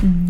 Mm-hmm.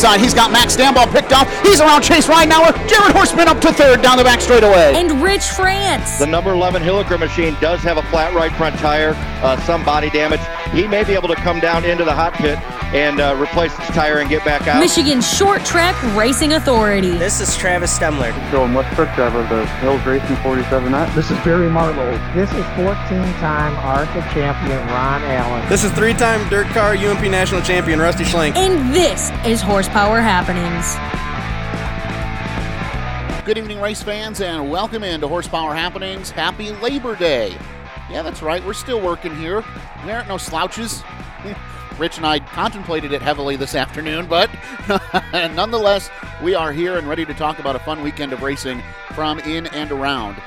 inside. He's got Max Stambaugh picked off. He's around Chase Ridenauer. Jared Horseman up to third down the back straightaway. and Rich France. The number 11 Hilliker machine does have a flat right front tire, uh, some body damage. He may be able to come down into the hot pit and uh, replace his tire and get back out. Michigan Short Track Racing Authority. This is Travis Stemler. Joe West Truck Driver, the Hills Racing 47 X. This is Barry Marlowe. This is 14-time ARCA champion Ron Allen. This is three-time dirt car UMP national champion Rusty Schlenk. And this is Horsepower Happenings. Good evening, race fans, and welcome into Horsepower Happenings. Happy Labor Day. Yeah, that's right. We're still working here. There aren't no slouches. Rich and I contemplated it heavily this afternoon, but nonetheless, we are here and ready to talk about a fun weekend of racing from in and around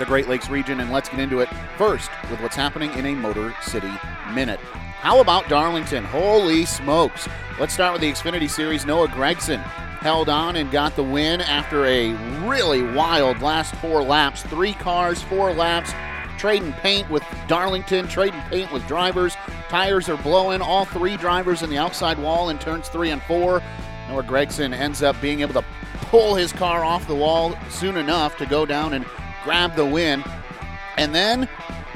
the Great Lakes region. And let's get into it first with what's happening in a Motor City Minute. How about Darlington? Holy smokes. Let's start with the Xfinity Series. Noah Gragson held on and got the win after a really wild last four laps. Three cars, four laps, trading paint with Darlington, trading paint with drivers. Tires are blowing. All three drivers in the outside wall in turns three and four. Noah Gragson ends up being able to pull his car off the wall soon enough to go down and grab the win. And then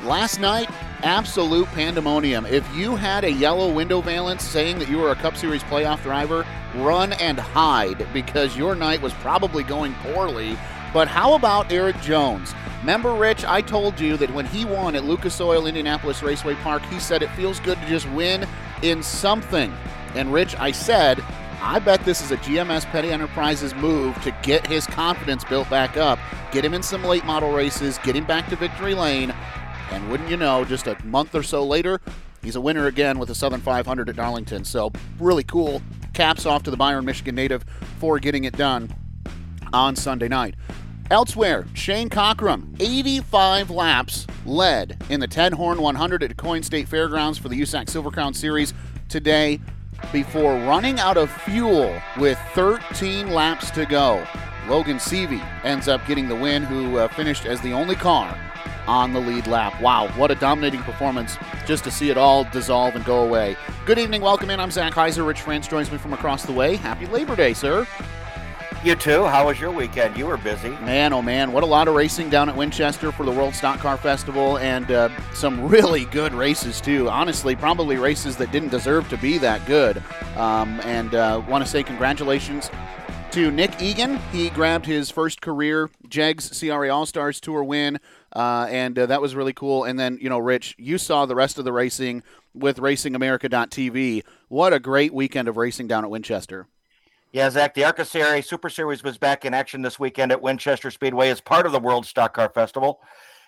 last night, absolute pandemonium. If you had a yellow window valance saying that you were a Cup Series playoff driver, run and hide because your night was probably going poorly. But how about Erik Jones? Remember, Rich, I told you that when he won at Lucas Oil Indianapolis Raceway Park, he said it feels good to just win in something. And Rich, I said, I bet this is a GMS Petty Enterprises move to get his confidence built back up, get him in some late model races, get him back to victory lane. And wouldn't you know, just a month or so later, he's a winner again with the Southern 500 at Darlington. So, really cool. Caps off to the Byron, Michigan native for getting it done on Sunday night. Elsewhere, Shane Cockrum, 85 laps led in the Ted Horn 100 at Coin State Fairgrounds for the USAC Silver Crown Series today before running out of fuel with 13 laps to go. Logan Seavey ends up getting the win, who uh, finished as the only car on the lead lap. Wow, what a dominating performance just to see it all dissolve and go away. Good evening, welcome in. I'm Zach Heiser. Rich France joins me from across the way. Happy Labor Day, sir. You too. How was your weekend? You were busy. Man, oh man, what a lot of racing down at Winchester for the World Stock Car Festival, and uh, some really good races too. Honestly, probably races that didn't deserve to be that good. Um, and uh, want to say congratulations to Nick Egan. He grabbed his first career Jegs CRA All Stars Tour win, uh, and uh, that was really cool. And then, you know, Rich, you saw the rest of the racing with RacingAmerica.tv. What a great weekend of racing down at Winchester. Yeah, Zach, the ARCA Series Super Series was back in action this weekend at Winchester Speedway as part of the World Stock Car Festival.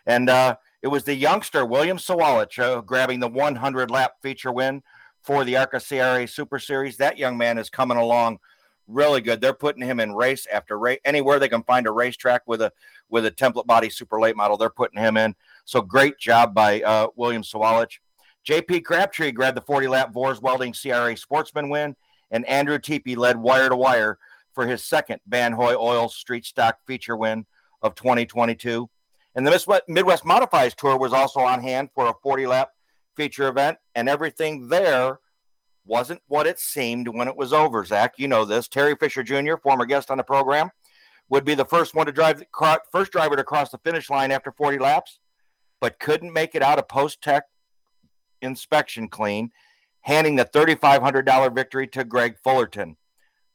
And uh, it was the youngster, William Sawalich, uh, grabbing the 100 lap feature win for the ARCA CRA Super Series. That young man is coming along really good. They're putting him in race after race. Anywhere they can find a racetrack with a with a template body super late model, they're putting him in. So great job by uh, William Sawalich. JP Crabtree grabbed the 40 lap Vors Welding CRA Sportsman win and Andrew Teepee led wire to wire for his second Van Hoy Oil Street Stock feature win of 2022. And the Midwest Modifies Tour was also on hand for a 40 lap feature event, and everything there wasn't what it seemed when it was over. Zach, you know this. Terry Fisher Jr., former guest on the program, would be the first one to drive, first driver to cross the finish line after 40 laps, but couldn't make it out of post tech inspection clean handing the $3,500 victory to Greg Fullerton.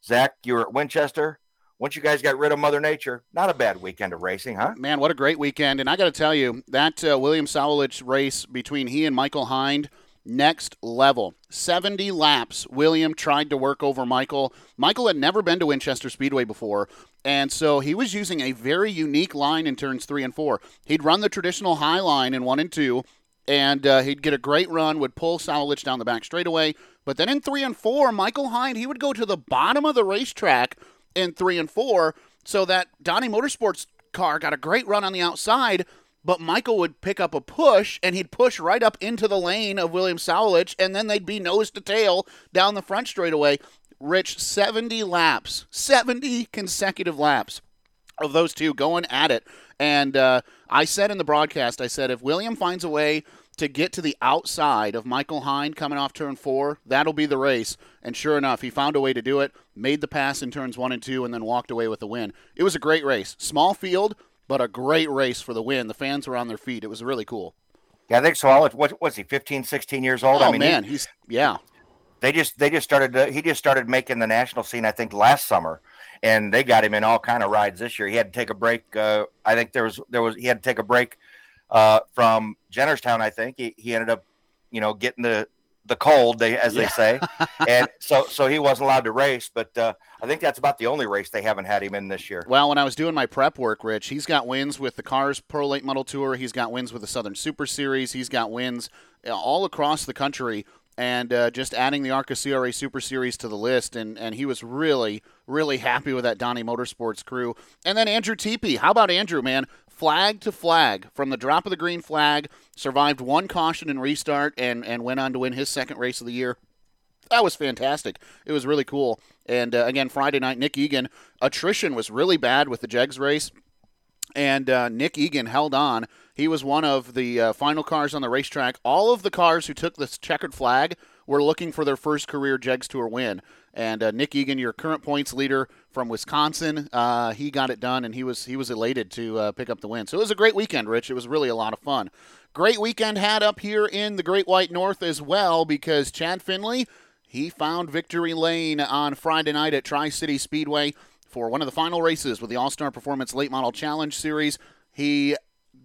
Zach, you were at Winchester. Once you guys got rid of Mother Nature, not a bad weekend of racing, huh? Man, what a great weekend. And I got to tell you, that uh, William Sawalich race between he and Michael Hind, next level. 70 laps. William tried to work over Michael. Michael had never been to Winchester Speedway before. And so he was using a very unique line in turns three and four. He'd run the traditional high line in one and two, and uh, he'd get a great run, would pull Sawalich down the back straightaway. But then in three and four, Michael Hind, he would go to the bottom of the racetrack in three and four, so that Donnie Motorsports car got a great run on the outside. But Michael would pick up a push and he'd push right up into the lane of William Sawalich, and then they'd be nose to tail down the front straightaway. Rich, 70 laps, 70 consecutive laps of those two going at it. And uh, I said in the broadcast, I said, if William finds a way to get to the outside of Michael Hind coming off turn four, that'll be the race. And sure enough, he found a way to do it, made the pass in turns one and two, and then walked away with the win. It was a great race. Small field, but a great race for the win. The fans were on their feet. It was really cool. Yeah, I think so. What was he? 15, 16 years old. Oh I mean, man, he, he's yeah. They just they just started. To, he just started making the national scene. I think last summer, and they got him in all kind of rides this year. He had to take a break. Uh, I think there was there was he had to take a break uh, from Jennerstown. I think he, he ended up, you know, getting the the cold, they, as yeah. they say, and so so he wasn't allowed to race. But uh, I think that's about the only race they haven't had him in this year. Well, when I was doing my prep work, Rich, he's got wins with the Cars Pro Late Model Tour. He's got wins with the Southern Super Series. He's got wins all across the country and uh, just adding the ARCA CRA Super Series to the list, and, and he was really, really happy with that Donnie Motorsports crew. And then Andrew Teepee. How about Andrew, man? Flag to flag from the drop of the green flag, survived one caution and restart, and, and went on to win his second race of the year. That was fantastic. It was really cool. And uh, again, Friday night, Nick Egan, attrition was really bad with the Jegs race. And uh, Nick Egan held on he was one of the uh, final cars on the racetrack. All of the cars who took this checkered flag were looking for their first career Jegs Tour win. And uh, Nick Egan, your current points leader from Wisconsin, uh, he got it done, and he was he was elated to uh, pick up the win. So it was a great weekend, Rich. It was really a lot of fun. Great weekend had up here in the Great White North as well because Chad Finley he found victory lane on Friday night at Tri City Speedway for one of the final races with the All Star Performance Late Model Challenge Series. He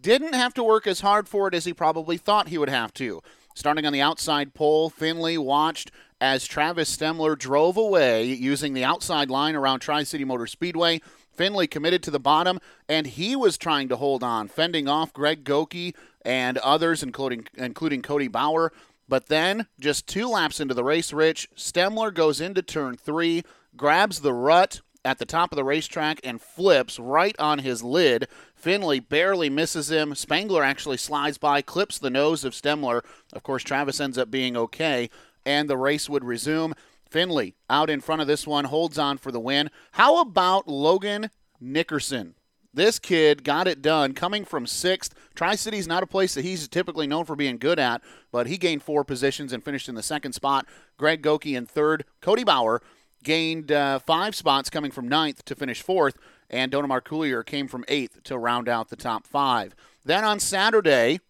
didn't have to work as hard for it as he probably thought he would have to. Starting on the outside pole, Finley watched as Travis Stemler drove away using the outside line around Tri City Motor Speedway. Finley committed to the bottom, and he was trying to hold on, fending off Greg Goki and others, including including Cody Bauer. But then, just two laps into the race, Rich Stemler goes into turn three, grabs the rut at the top of the racetrack, and flips right on his lid. Finley barely misses him. Spangler actually slides by, clips the nose of Stemler. Of course, Travis ends up being okay, and the race would resume. Finley out in front of this one, holds on for the win. How about Logan Nickerson? This kid got it done coming from sixth. Tri City's not a place that he's typically known for being good at, but he gained four positions and finished in the second spot. Greg Goki in third. Cody Bauer gained uh, five spots coming from ninth to finish fourth and Donamar Coulier came from eighth to round out the top five. Then on Saturday,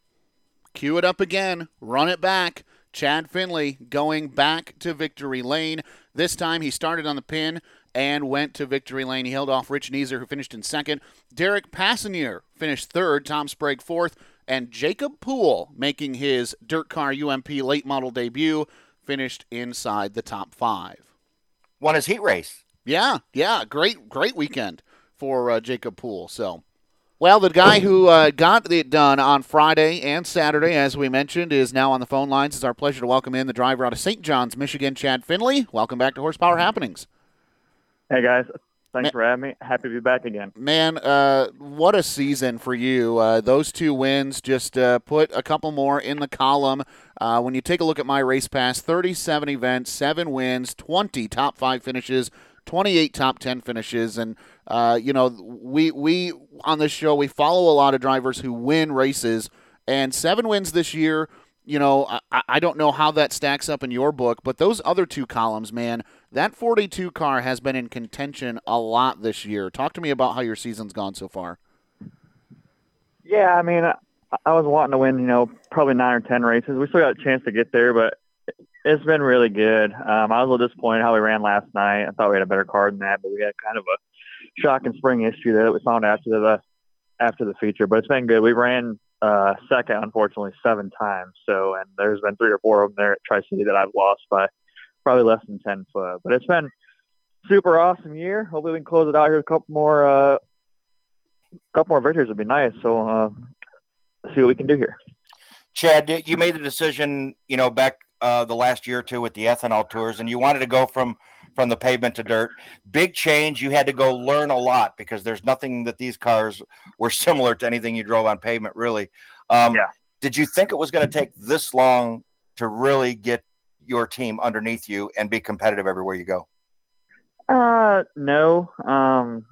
cue it up again, run it back. Chad Finley going back to victory lane. This time he started on the pin and went to victory lane. He held off Rich Neeser, who finished in second. Derek Passanier finished third. Tom Sprague fourth. And Jacob Poole, making his Dirt Car UMP late model debut, finished inside the top five. Won his heat race. Yeah, yeah, great, great weekend for uh, Jacob Poole. So, well, the guy who uh, got it done on Friday and Saturday, as we mentioned, is now on the phone lines. It's our pleasure to welcome in the driver out of St. John's, Michigan, Chad Finley. Welcome back to Horsepower Happenings. Hey, guys. Thanks for having me. Happy to be back again. Man, uh, what a season for you. Uh, those two wins just uh, put a couple more in the column. Uh, when you take a look at my race pass, 37 events, 7 wins, 20 top 5 finishes, 28 top 10 finishes. And uh, you know, we we on this show we follow a lot of drivers who win races, and seven wins this year. You know, I, I don't know how that stacks up in your book, but those other two columns, man, that 42 car has been in contention a lot this year. Talk to me about how your season's gone so far. Yeah, I mean, I, was wanting to win, you know, probably nine or 10 races. We still got a chance to get there, but it's been really good. Um, I was a little disappointed how we ran last night. I thought we had a better car than that, but we had kind of a shock and spring issue there that we found after the after the feature. But it's been good. We ran uh, second, unfortunately, seven times. So, and there's been three or four of them there at Tri City that I've lost by probably less than ten foot. But it's been super awesome year. Hopefully, we can close it out here. A couple more, uh, couple more victories would be nice. So, uh, see what we can do here. Chad, you made the decision, you know, back uh, the last year or two with the ethanol tours, and you wanted to go from from the pavement to dirt. Big change. You had to go learn a lot because there's nothing that these cars were similar to anything you drove on pavement, really. Um, Yeah. Did you think it was going to take this long to really get your team underneath you and be competitive everywhere you go? Uh, no. Um,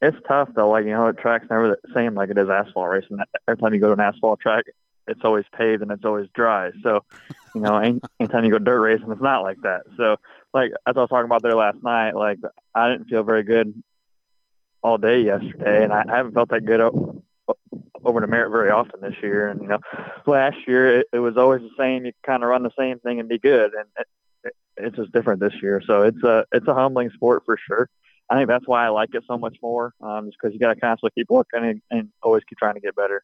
it's tough though. Like you know, the track's never the same like it is asphalt racing. Every time you go to an asphalt track, it's always paved and it's always dry. So, you know, any, anytime you go dirt racing, it's not like that. So, like as I was talking about there last night, like I didn't feel very good all day yesterday, and I, haven't felt that good over the Merritt very often this year. And you know, last year it, it was always the same. You kind of run the same thing and be good, and it, it, it's just different this year. So it's a it's a humbling sport for sure. I think that's why I like it so much more, um, just because you got to constantly keep working and, and always keep trying to get better.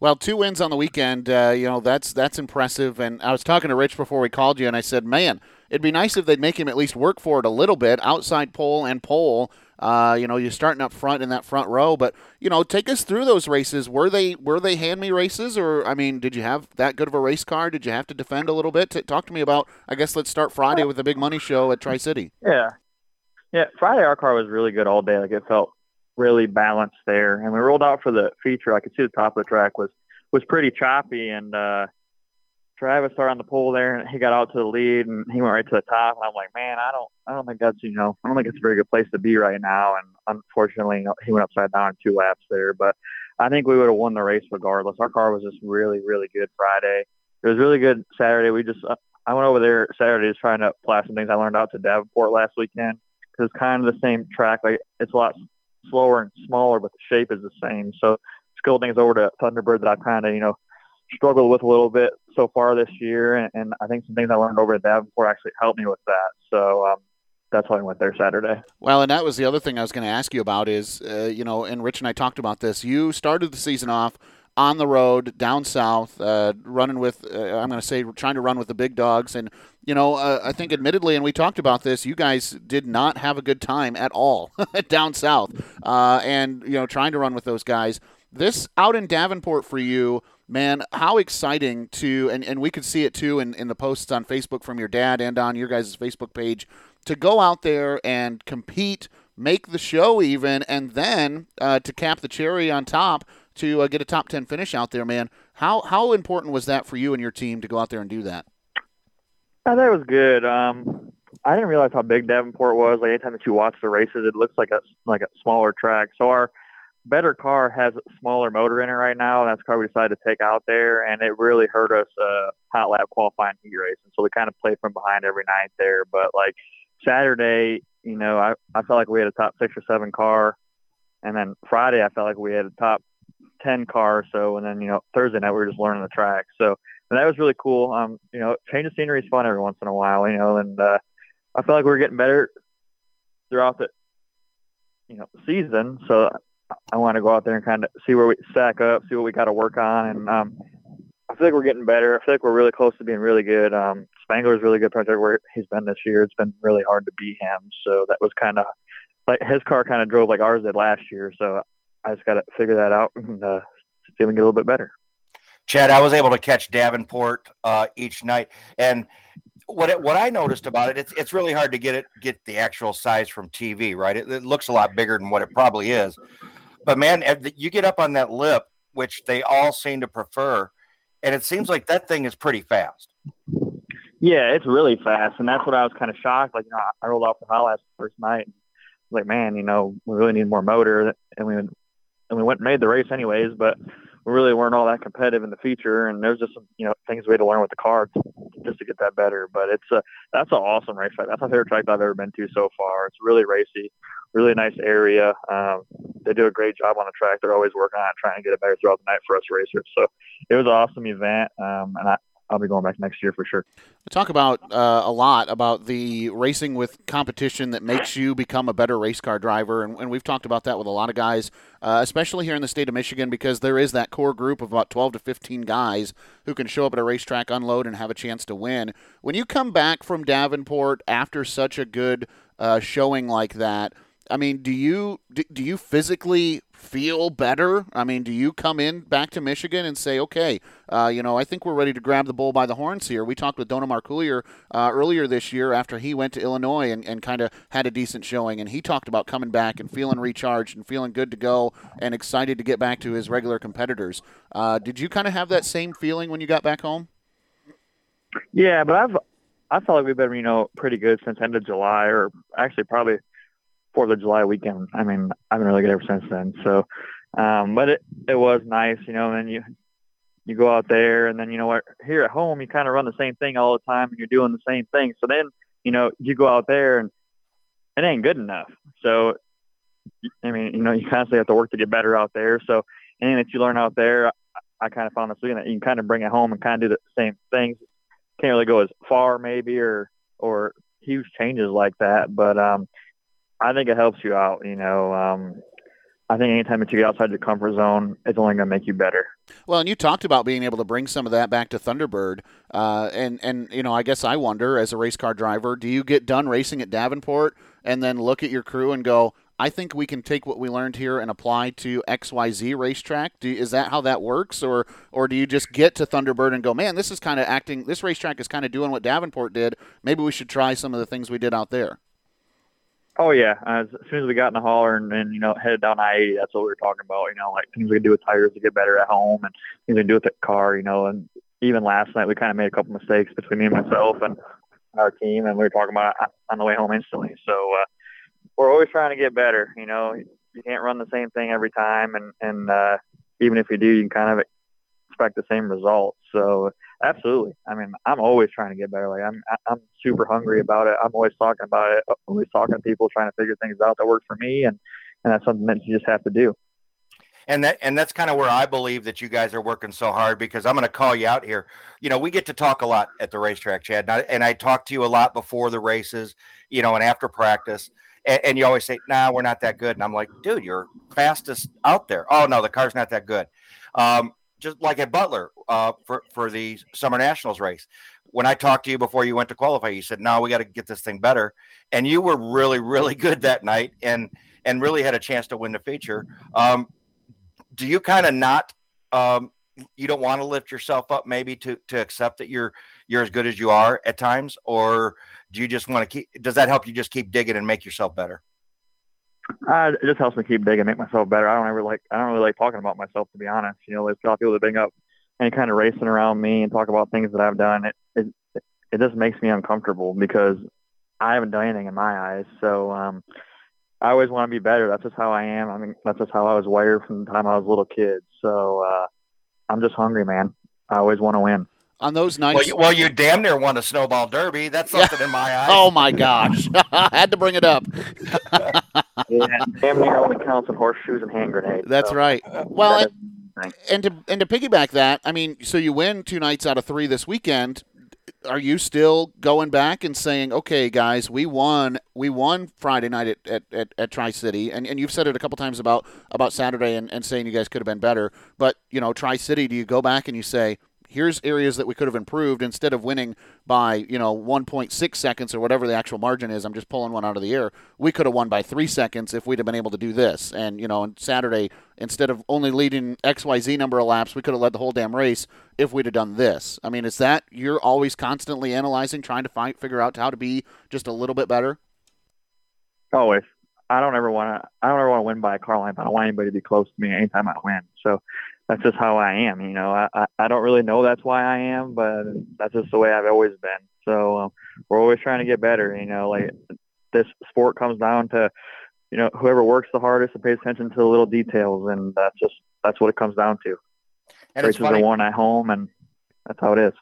Well, two wins on the weekend. Uh, you know that's that's impressive. And I was talking to Rich before we called you, and I said, "Man, it'd be nice if they'd make him at least work for it a little bit, outside pole and pole. Uh, you know, you're starting up front in that front row, but you know, take us through those races. Were they were they hand me races, or I mean, did you have that good of a race car? Did you have to defend a little bit? Talk to me about. I guess let's start Friday with the big money show at Tri City. Yeah, yeah. Friday our car was really good all day. Like it felt really balanced there, and we rolled out for the feature. I could see the top of the track was was pretty choppy, and uh, Travis started on the pole there, and he got out to the lead, and he went right to the top. And I'm like, man, I don't, I don't think that's you know, I don't think it's a very good place to be right now. And unfortunately, he went upside down two laps there, but I think we would have won the race regardless. Our car was just really, really good Friday. It was really good Saturday. We just, uh, I went over there Saturday just trying to apply some things I learned out to Davenport last weekend because it's kind of the same track. Like it's a lot slower and smaller, but the shape is the same. So skilled things over to Thunderbird that I've kind of, you know, struggled with a little bit so far this year. And, and I think some things I learned over at Davenport actually helped me with that. So um, that's why I went there Saturday. Well, and that was the other thing I was going to ask you about is, uh, you know, and Rich and I talked about this. You started the season off on the road down south, uh, running with, uh, I'm going to say, trying to run with the big dogs. And, you know, uh, I think admittedly, and we talked about this, you guys did not have a good time at all down south. Uh, and, you know, trying to run with those guys. This out in Davenport for you, man, how exciting to, and, and we could see it too in, in the posts on Facebook from your dad and on your guys' Facebook page, to go out there and compete, make the show even, and then uh, to cap the cherry on top to uh, get a top 10 finish out there, man. How, how important was that for you and your team to go out there and do that? I thought it was good. Um, I didn't realize how big Davenport was. Like anytime that you watch the races, it looks like a like a smaller track. So our better car has a smaller motor in it right now. And that's the car we decided to take out there, and it really hurt us uh, hot lap qualifying heat racing. So we kind of played from behind every night there. But like Saturday, you know, I I felt like we had a top six or seven car, and then Friday I felt like we had a top ten car or so, and then you know Thursday night we were just learning the track. So and that was really cool. Um, you know, change of scenery is fun every once in a while. You know, and uh, I felt like we were getting better throughout the you know season. So I want to go out there and kind of see where we stack up, see what we got to work on, and um, I feel like we're getting better. I feel like we're really close to being really good. Um, Spangler's really good project where he's been this year. It's been really hard to beat him, so that was kind of like his car kind of drove like ours did last year. So I just got to figure that out and uh, see if we can get a little bit better. Chad, I was able to catch Davenport uh, each night, and what it, what I noticed about it, it's it's really hard to get it get the actual size from TV, right? It, it looks a lot bigger than what it probably is, but man, eh, you get up on that lip, which they all seem to prefer, and it seems like that thing is pretty fast. Yeah, it's really fast, and that's what I was kind of shocked. Like, you know, I rolled off the high last first night. Like, man, you know, we really need more motor, and we and we went and made the race anyways, but we really weren't all that competitive in the future. and there's just some you know things we had to learn with the car just to get that better. But it's a that's an awesome race track. That's my favorite track I've ever been to so far. It's really racy, really nice area. Um, they do a great job on the track. They're always working on it, trying to get it better throughout the night for us racers. So it was an awesome event, um, and I, I'll be going back next year for sure. Talk about uh, a lot about the racing with competition that makes you become a better race car driver, and, and we've talked about that with a lot of guys, uh, especially here in the state of Michigan, because there is that core group of about 12 to 15 guys who can show up at a racetrack, unload, and have a chance to win. When you come back from Davenport after such a good uh, showing like that, I mean, do you do, do you physically feel better? I mean, do you come in back to Michigan and say, okay, uh, you know, I think we're ready to grab the bull by the horns here? We talked with Donut Marcoulier uh, earlier this year after he went to Illinois and, and kind of had a decent showing, and he talked about coming back and feeling recharged and feeling good to go and excited to get back to his regular competitors. Uh, did you kind of have that same feeling when you got back home? Yeah, but I've I felt like we've been, you know, pretty good since end of July, or actually probably Fourth of July weekend. I mean, I've been really good ever since then. So, um, but it it was nice, you know. And then you you go out there, and then you know what? Here at home, you kind of run the same thing all the time, and you're doing the same thing. So then, you know, you go out there, and it ain't good enough. So, I mean, you know, you constantly have to work to get better out there. So, anything that you learn out there, I, I kind of found this weekend that you can kind of bring it home and kind of do the same things can't really go as far maybe or or huge changes like that, but um, I think it helps you out. You know, um, I think anytime that you get outside your comfort zone, it's only going to make you better. Well, and you talked about being able to bring some of that back to Thunderbird, uh, and and you know, I guess I wonder, as a race car driver, do you get done racing at Davenport and then look at your crew and go, I think we can take what we learned here and apply to XYZ racetrack. Do, is that how that works, or or do you just get to Thunderbird and go, man, this is kind of acting. This racetrack is kind of doing what Davenport did. Maybe we should try some of the things we did out there. Oh yeah, as soon as we got in the hauler and, and you know headed down I-80, that's what we were talking about. You know, like things we can do with tires to get better at home, and things we can do with the car. You know, and even last night we kind of made a couple mistakes between me and myself and our team, and we were talking about it on the way home instantly. So. uh we're always trying to get better. You know, you can't run the same thing every time, and and uh, even if you do, you can kind of expect the same results. So absolutely, I mean, I'm always trying to get better. Like I'm I'm super hungry about it. I'm always talking about it. Always talking to people, trying to figure things out that work for me, and and that's something that you just have to do. And that and that's kind of where I believe that you guys are working so hard because I'm going to call you out here. You know, we get to talk a lot at the racetrack, Chad, and I, and I talk to you a lot before the races, you know, and after practice and, and, you always say, "Nah, we're not that good." And I'm like, "Dude, you're fastest out there." Oh no, the car's not that good. Um, just like at Butler uh, for for the Summer Nationals race. When I talked to you before you went to qualify, you said, "No, we got to get this thing better," and you were really, really good that night, and and really had a chance to win the feature. Um, do you kind of not? Um, you don't want to lift yourself up, maybe to to accept that you're you're as good as you are at times, or do you just want to keep? Does that help you just keep digging and make yourself better? Uh, it just helps me keep digging, make myself better. I don't ever like I don't really like talking about myself to be honest. You know, there's a lot of people that bring up any kind of racing around me and talk about things that I've done. It it it just makes me uncomfortable because I haven't done anything in my eyes. So um, I always want to be better. That's just how I am. I mean, that's just how I was wired from the time I was a little kid. So uh, I'm just hungry, man. I always want to win on those nights. Well, you, well, you damn near won a snowball derby. That's something yeah. in my eyes. Oh my gosh, I had to bring it up. yeah, damn near only counts in horseshoes and hand grenades. That's so. right. Uh, well, and, and to and to piggyback that, I mean, so you win two nights out of three this weekend. Are you still going back and saying, okay, guys, we won, we won Friday night at, at, at, at Tri City, and, and you've said it a couple times about about Saturday and, and saying you guys could have been better, but you know, Tri City, do you go back and you say, here's areas that we could have improved instead of winning by you know 1.6 seconds or whatever the actual margin is i'm just pulling one out of the air we could have won by three seconds if we'd have been able to do this and you know on saturday instead of only leading xyz number of laps we could have led the whole damn race if we'd have done this i mean is that you're always constantly analyzing trying to find figure out how to be just a little bit better always I don't ever want to. I don't ever want to win by a car line. I don't want anybody to be close to me anytime I win. So that's just how I am. You know, I, I don't really know that's why I am, but that's just the way I've always been. So um, we're always trying to get better. You know, like this sport comes down to, you know, whoever works the hardest and pays attention to the little details, and that's just that's what it comes down to. And Races are won at home, and that's how it is.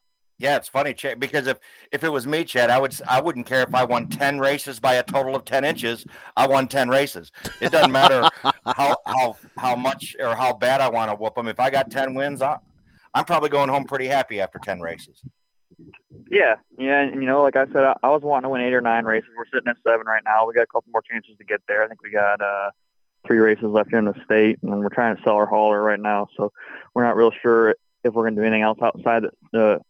Yeah, it's funny, Chad, because if if it was me, Chad, I would I wouldn't care if I won ten races by a total of ten inches. I won ten races. It doesn't matter how how how much or how bad I want to whoop them. If I got ten wins, I, I'm probably going home pretty happy after ten races. Yeah, yeah, and you know, like I said, I, I was wanting to win eight or nine races. We're sitting at seven right now. We got a couple more chances to get there. I think we got uh, three races left here in the state, and we're trying to sell our hauler right now. So we're not real sure if we're going to do anything else outside the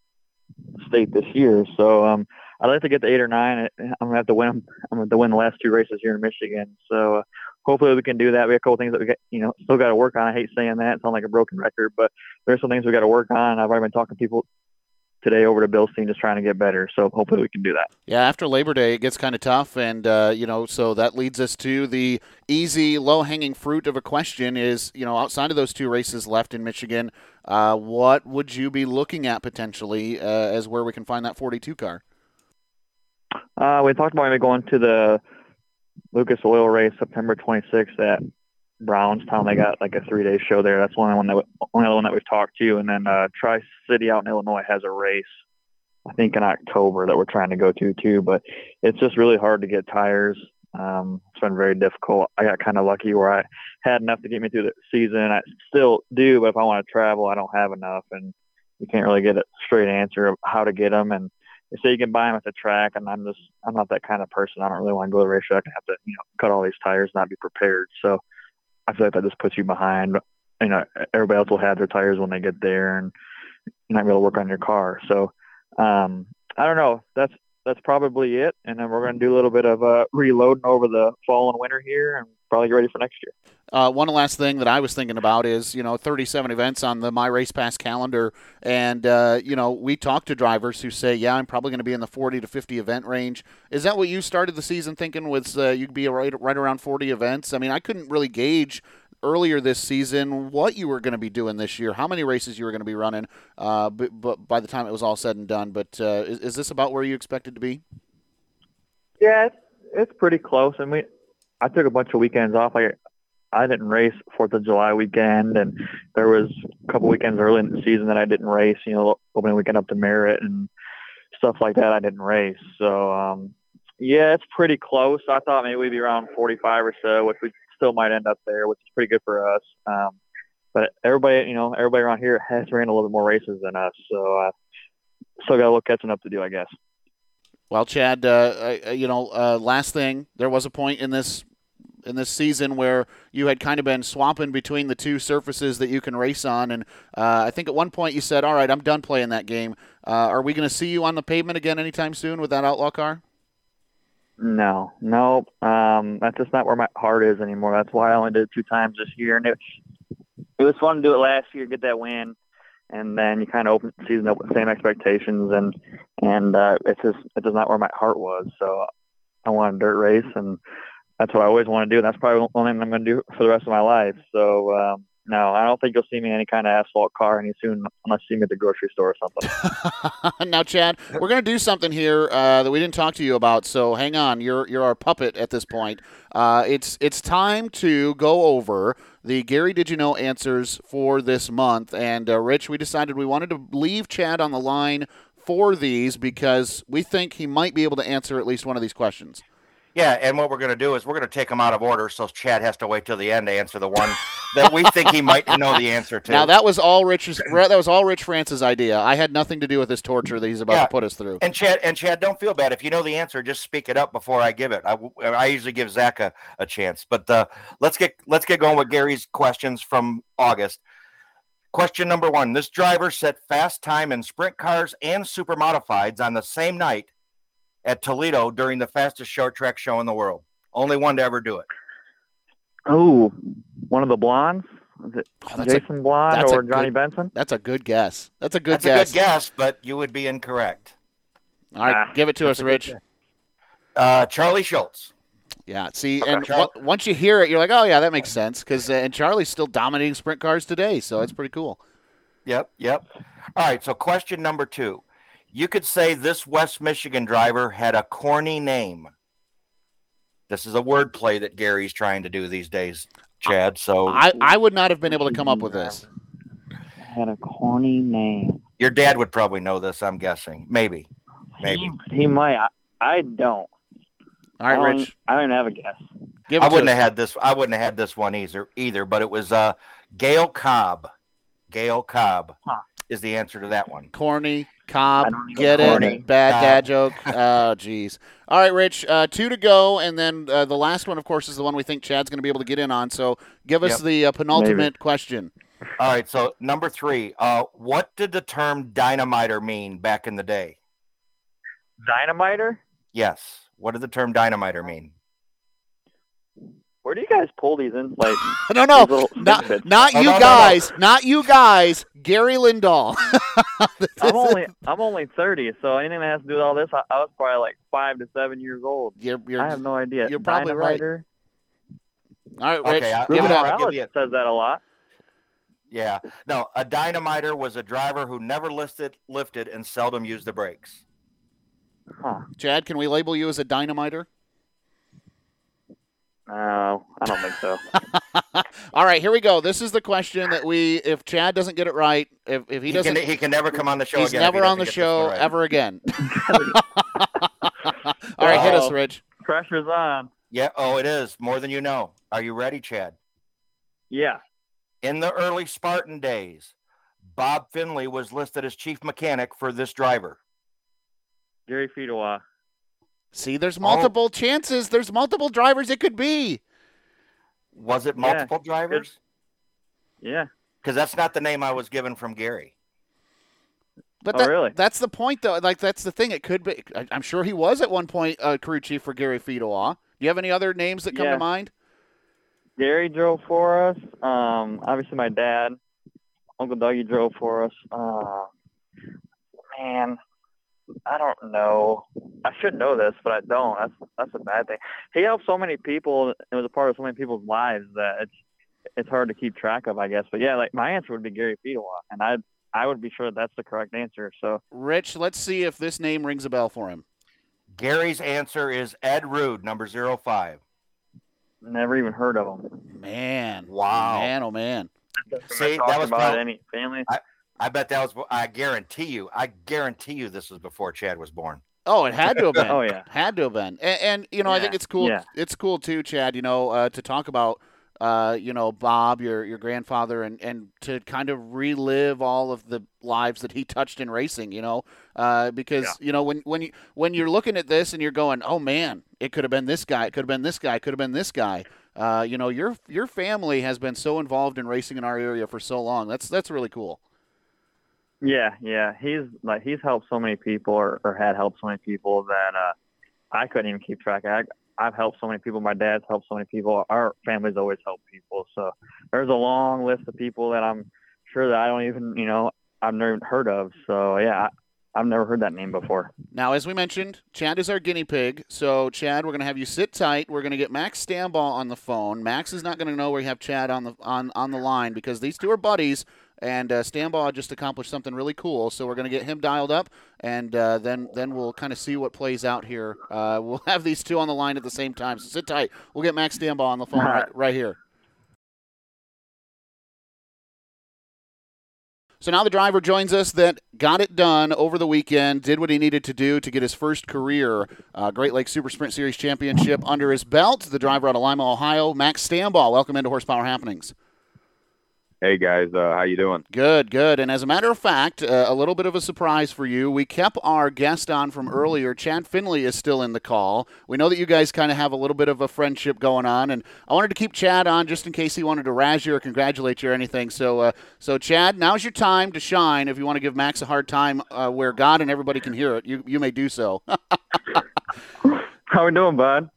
state this year. So um, I'd like to get to eight or nine. I'm gonna have to win. I'm gonna have to win the last two races here in Michigan. So uh, hopefully we can do that. We have a couple things that we get, you know, still got to work on. I hate saying that; it sounds like a broken record, but there's some things we got to work on. I've already been talking to people today over to Bilstein just trying to get better. So hopefully we can do that. Yeah, after Labor Day, it gets kind of tough, and uh, you know, so that leads us to the easy, low-hanging fruit of a question: is you know, outside of those two races left in Michigan, uh, what would you be looking at potentially uh, as where we can find that 42 car? Uh, we talked about maybe going to the Lucas Oil race September 26th at Brownstown. They got like a three day show there. That's one one that only other one that we've talked to. And then uh, Tri City out in Illinois has a race, I think in October that we're trying to go to too. But it's just really hard to get tires. Um, it's been very difficult. I got kind of lucky where I had enough to get me through the season. I still do, but if I want to travel, I don't have enough, and you can't really get a straight answer of how to get them. And they say you can buy them at the track, and I'm just I'm not that kind of person. I don't really want to go to the racetrack and have to you know cut all these tires, and not be prepared. So I feel like that just puts you behind. You know, everybody else will have their tires when they get there, and you're not going to work on your car. So um, I don't know. That's that's probably it. And then we're going to do a little bit of uh, reloading over the fall and winter here, and probably get ready for next year. Uh, one last thing that I was thinking about is, you know, 37 events on the My Race Pass calendar, and uh, you know, we talk to drivers who say, "Yeah, I'm probably going to be in the 40 to 50 event range." Is that what you started the season thinking? Was uh, you'd be right right around 40 events? I mean, I couldn't really gauge earlier this season what you were going to be doing this year, how many races you were going to be running, uh, but, but, by the time it was all said and done. But uh, is, is this about where you expected to be? Yeah, it's, it's pretty close. I mean, I took a bunch of weekends off. I I didn't race Fourth of July weekend, and there was a couple weekends early in the season that I didn't race. You know, opening weekend up to Merritt and stuff like that. I didn't race, so um, yeah, it's pretty close. I thought maybe we'd be around 45 or so, which we still might end up there, which is pretty good for us. Um, but everybody, you know, everybody around here has ran a little bit more races than us, so uh, still got a little catching up to do, I guess. Well, Chad, uh, you know, uh, last thing, there was a point in this in this season where you had kind of been swapping between the two surfaces that you can race on, and uh, I think at one point you said, "All right, I'm done playing that game." Uh, are we going to see you on the pavement again anytime soon with that outlaw car? No, no, um, that's just not where my heart is anymore. That's why I only did it two times this year, and it it was fun to do it last year, get that win, and then you kind of open the season up with the same expectations, and and uh, it's just it does not where my heart was. So I want a dirt race, and that's what I always want to do. And that's probably the only thing I'm going to do for the rest of my life. So um, no, I don't think you'll see me in any kind of asphalt car any soon, unless you see me at the grocery store or something. now, Chad, we're going to do something here uh, that we didn't talk to you about. So hang on, you're you're our puppet at this point. Uh, it's it's time to go over the Gary Did You Know answers for this month. And uh, Rich, we decided we wanted to leave Chad on the line for these because we think he might be able to answer at least one of these questions. Yeah, and what we're going to do is we're going to take them out of order, so Chad has to wait till the end to answer the one that we think he might know the answer to. Now that was all Rich's. That was all Rich France's idea. I had nothing to do with this torture that he's about yeah. to put us through. And Chad, and Chad, don't feel bad if you know the answer. Just speak it up before I give it. I, I usually give Zach a, a chance, but uh, let's get let's get going with Gary's questions from August. Question number one: This driver set fast time in sprint cars and super modifieds on the same night at Toledo during the fastest short track show in the world. Only one to ever do it. Oh, one of the blondes? Is it oh, Jason a, Blonde or Johnny good, Benson? That's a good guess. That's a good guess. that's guess. a good guess, but you would be incorrect. All right, ah, give it to us, Rich. Uh, Charlie Schultz. Yeah, see, and w- once you hear it, you're like, oh yeah, that makes sense because uh, and Charlie's still dominating sprint cars today, so it's pretty cool. Yep, yep. All right, so question number two: you could say this West Michigan driver had a corny name. This is a wordplay that Gary's trying to do these days, Chad. So I, I would not have been able to come up with this. Had a corny name. Your dad would probably know this, I'm guessing. Maybe. Maybe. He, he might. I, I, don't. All right, I Rich. I don't have a guess. I wouldn't have had this. I wouldn't have had this one either. Either, but it was uh, Gail Cobb. Gail Cobb huh. is the answer to that one. Corny Cobb, get it? Bad Cobb. dad joke. oh, jeez. All right, Rich. Uh, two to go, and then uh, the last one, of course, is the one we think Chad's going to be able to get in on. So, give us yep. the uh, penultimate Maybe. question. All right. So, number three. Uh, what did the term dynamiter mean back in the day? Dynamiter? Yes. What did the term dynamiter mean? Where do you guys pull these in? Like, no, no, little not, not Oh, you no, no, no. guys, not you guys. Gary Lindahl. I'm only I'm only 30, so anything that has to do with all this, I, I was probably like five to seven years old. You're, you're, I have no idea. you're probably right. Dynamiter? all right, Rich. Okay, I- give it I'll up. give Morales you- says that a lot. Yeah. No, a dynamiter was a driver who never listed, lifted and seldom used the brakes. Huh. Chad, can we label you as a dynamiter? No, I don't think so. All right, here we go. This is the question that we, if Chad doesn't get it right, if, if he He, doesn't, can, he can never come on the show he's again. if he never on the show right. ever again. All right, hit us, Rich. Pressure's on. Yeah. Oh, it is more than you know. Are you ready, Chad? Yeah. In the early Spartan days, Bob Finley was listed as chief mechanic for this driver. Gary Fedewa. See, there's Oh. multiple chances. There's multiple drivers it could be. Was it Yeah. multiple drivers? Yeah. Because that's not the name I was given from Gary. But Oh, that, really? that's the point, though. Like, that's the thing. It could be. I, I'm sure he was at one point uh, crew chief for Gary Fedewa. Do you have any other names that come Yeah. to mind? Gary drove for us. Um, obviously my dad, Uncle Dougie drove for us. Uh, man, I don't know. I should know this, but I don't. That's that's a bad thing. He helped so many people. It was a part of so many people's lives that it's it's hard to keep track of, I guess. But yeah, like my answer would be Gary Fedewa, and I I would be sure that's the correct answer. So Rich, let's see if this name rings a bell for him. Gary's answer is Ed Rude, number zero five. never even heard of him. Man. Wow. Man, oh, man. See, that was about any family. I bet that was. I guarantee you. I guarantee you, this was before Chad was born. Oh, it had to have been. Oh, yeah. had to have been. And, and you know, I think it's cool. yeah. It's cool too, Chad. You know, uh, to talk about, uh, you know, Bob, your your grandfather, and and to kind of relive all of the lives that he touched in racing. You know, uh, because you know when when you when you're looking at this and you're going, oh man, it could have been this guy, it could have been this guy, it could have been this guy. Uh, you know, your your family has been so involved in racing in our area for so long. That's that's really cool. Yeah, yeah. He's like he's helped so many people, or, or had helped so many people that uh, I couldn't even keep track. I, I've helped so many people. My dad's helped so many people. Our family's always helped people. So there's a long list of people that I'm sure that I don't even, you know, I've never heard of. So yeah, I, I've never heard that name before. Now, as we mentioned, Chad is our guinea pig. So, Chad, we're going to have you sit tight. We're going to get Max Stambaugh on the phone. Max is not going to know we have Chad on the on on the line because these two are buddies, and uh, Stambaugh just accomplished something really cool. So, we're going to get him dialed up, and uh, then then we'll kind of see what plays out here. Uh, we'll have these two on the line at the same time. So, sit tight. We'll get Max Stambaugh on the phone right, right. right here. So now the driver joins us that got it done over the weekend, did what he needed to do to get his first career uh, Great Lakes Super Sprint Series championship under his belt. The driver out of Lima, Ohio, Max Stambaugh. Welcome into Horsepower Happenings. Hey guys, uh, how you doing? Good, good. And as a matter of fact, uh, a little bit of a surprise for you. We kept our guest on from earlier. Chad Finley is still in the call. We know that you guys kind of have a little bit of a friendship going on, and I wanted to keep Chad on just in case he wanted to razz you or congratulate you or anything. So, uh, so Chad, now's your time to shine. If you want to give Max a hard time uh, where God and everybody can hear it, you you may do so. How we doing, bud?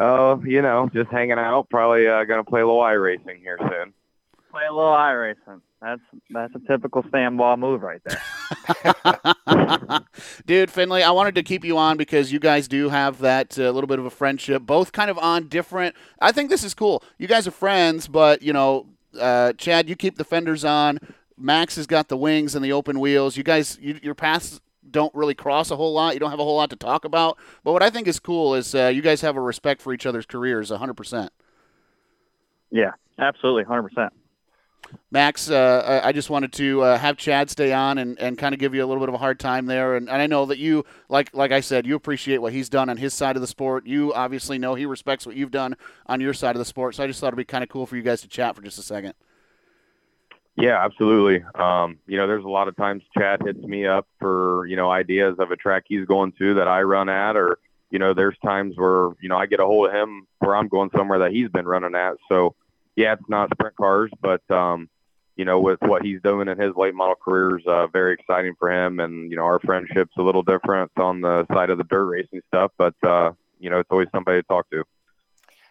Oh, you know, just hanging out. Probably uh, gonna play a little iRacing here soon. Play a little iRacing. That's that's a typical Stambaugh move right there. Dude, Finley, I wanted to keep you on because you guys do have that uh, little bit of a friendship, both kind of on different. I think this is cool. You guys are friends, but, you know, uh, Chad, you keep the fenders on. Max has got the wings and the open wheels. You guys, you, your paths don't really cross a whole lot. You don't have a whole lot to talk about. But what I think is cool is uh, you guys have a respect for each other's careers 100%. Yeah, absolutely, hundred percent. Max, uh, I just wanted to uh, have Chad stay on and, and kind of give you a little bit of a hard time there. And, and I know that you, like like I said, you appreciate what he's done on his side of the sport. You obviously know he respects what you've done on your side of the sport. So I just thought it'd be kind of cool for you guys to chat for just a second. Yeah, absolutely. Um, you know, there's a lot of times Chad hits me up for you know ideas of a track he's going to that I run at, or you know, there's times where you know I get a hold of him where I'm going somewhere that he's been running at. So yeah, it's not sprint cars, but um, you know, with what he's doing in his late model career is uh, very exciting for him. And you know, our friendship's a little different on the side of the dirt racing stuff, but uh, you know, it's always somebody to talk to.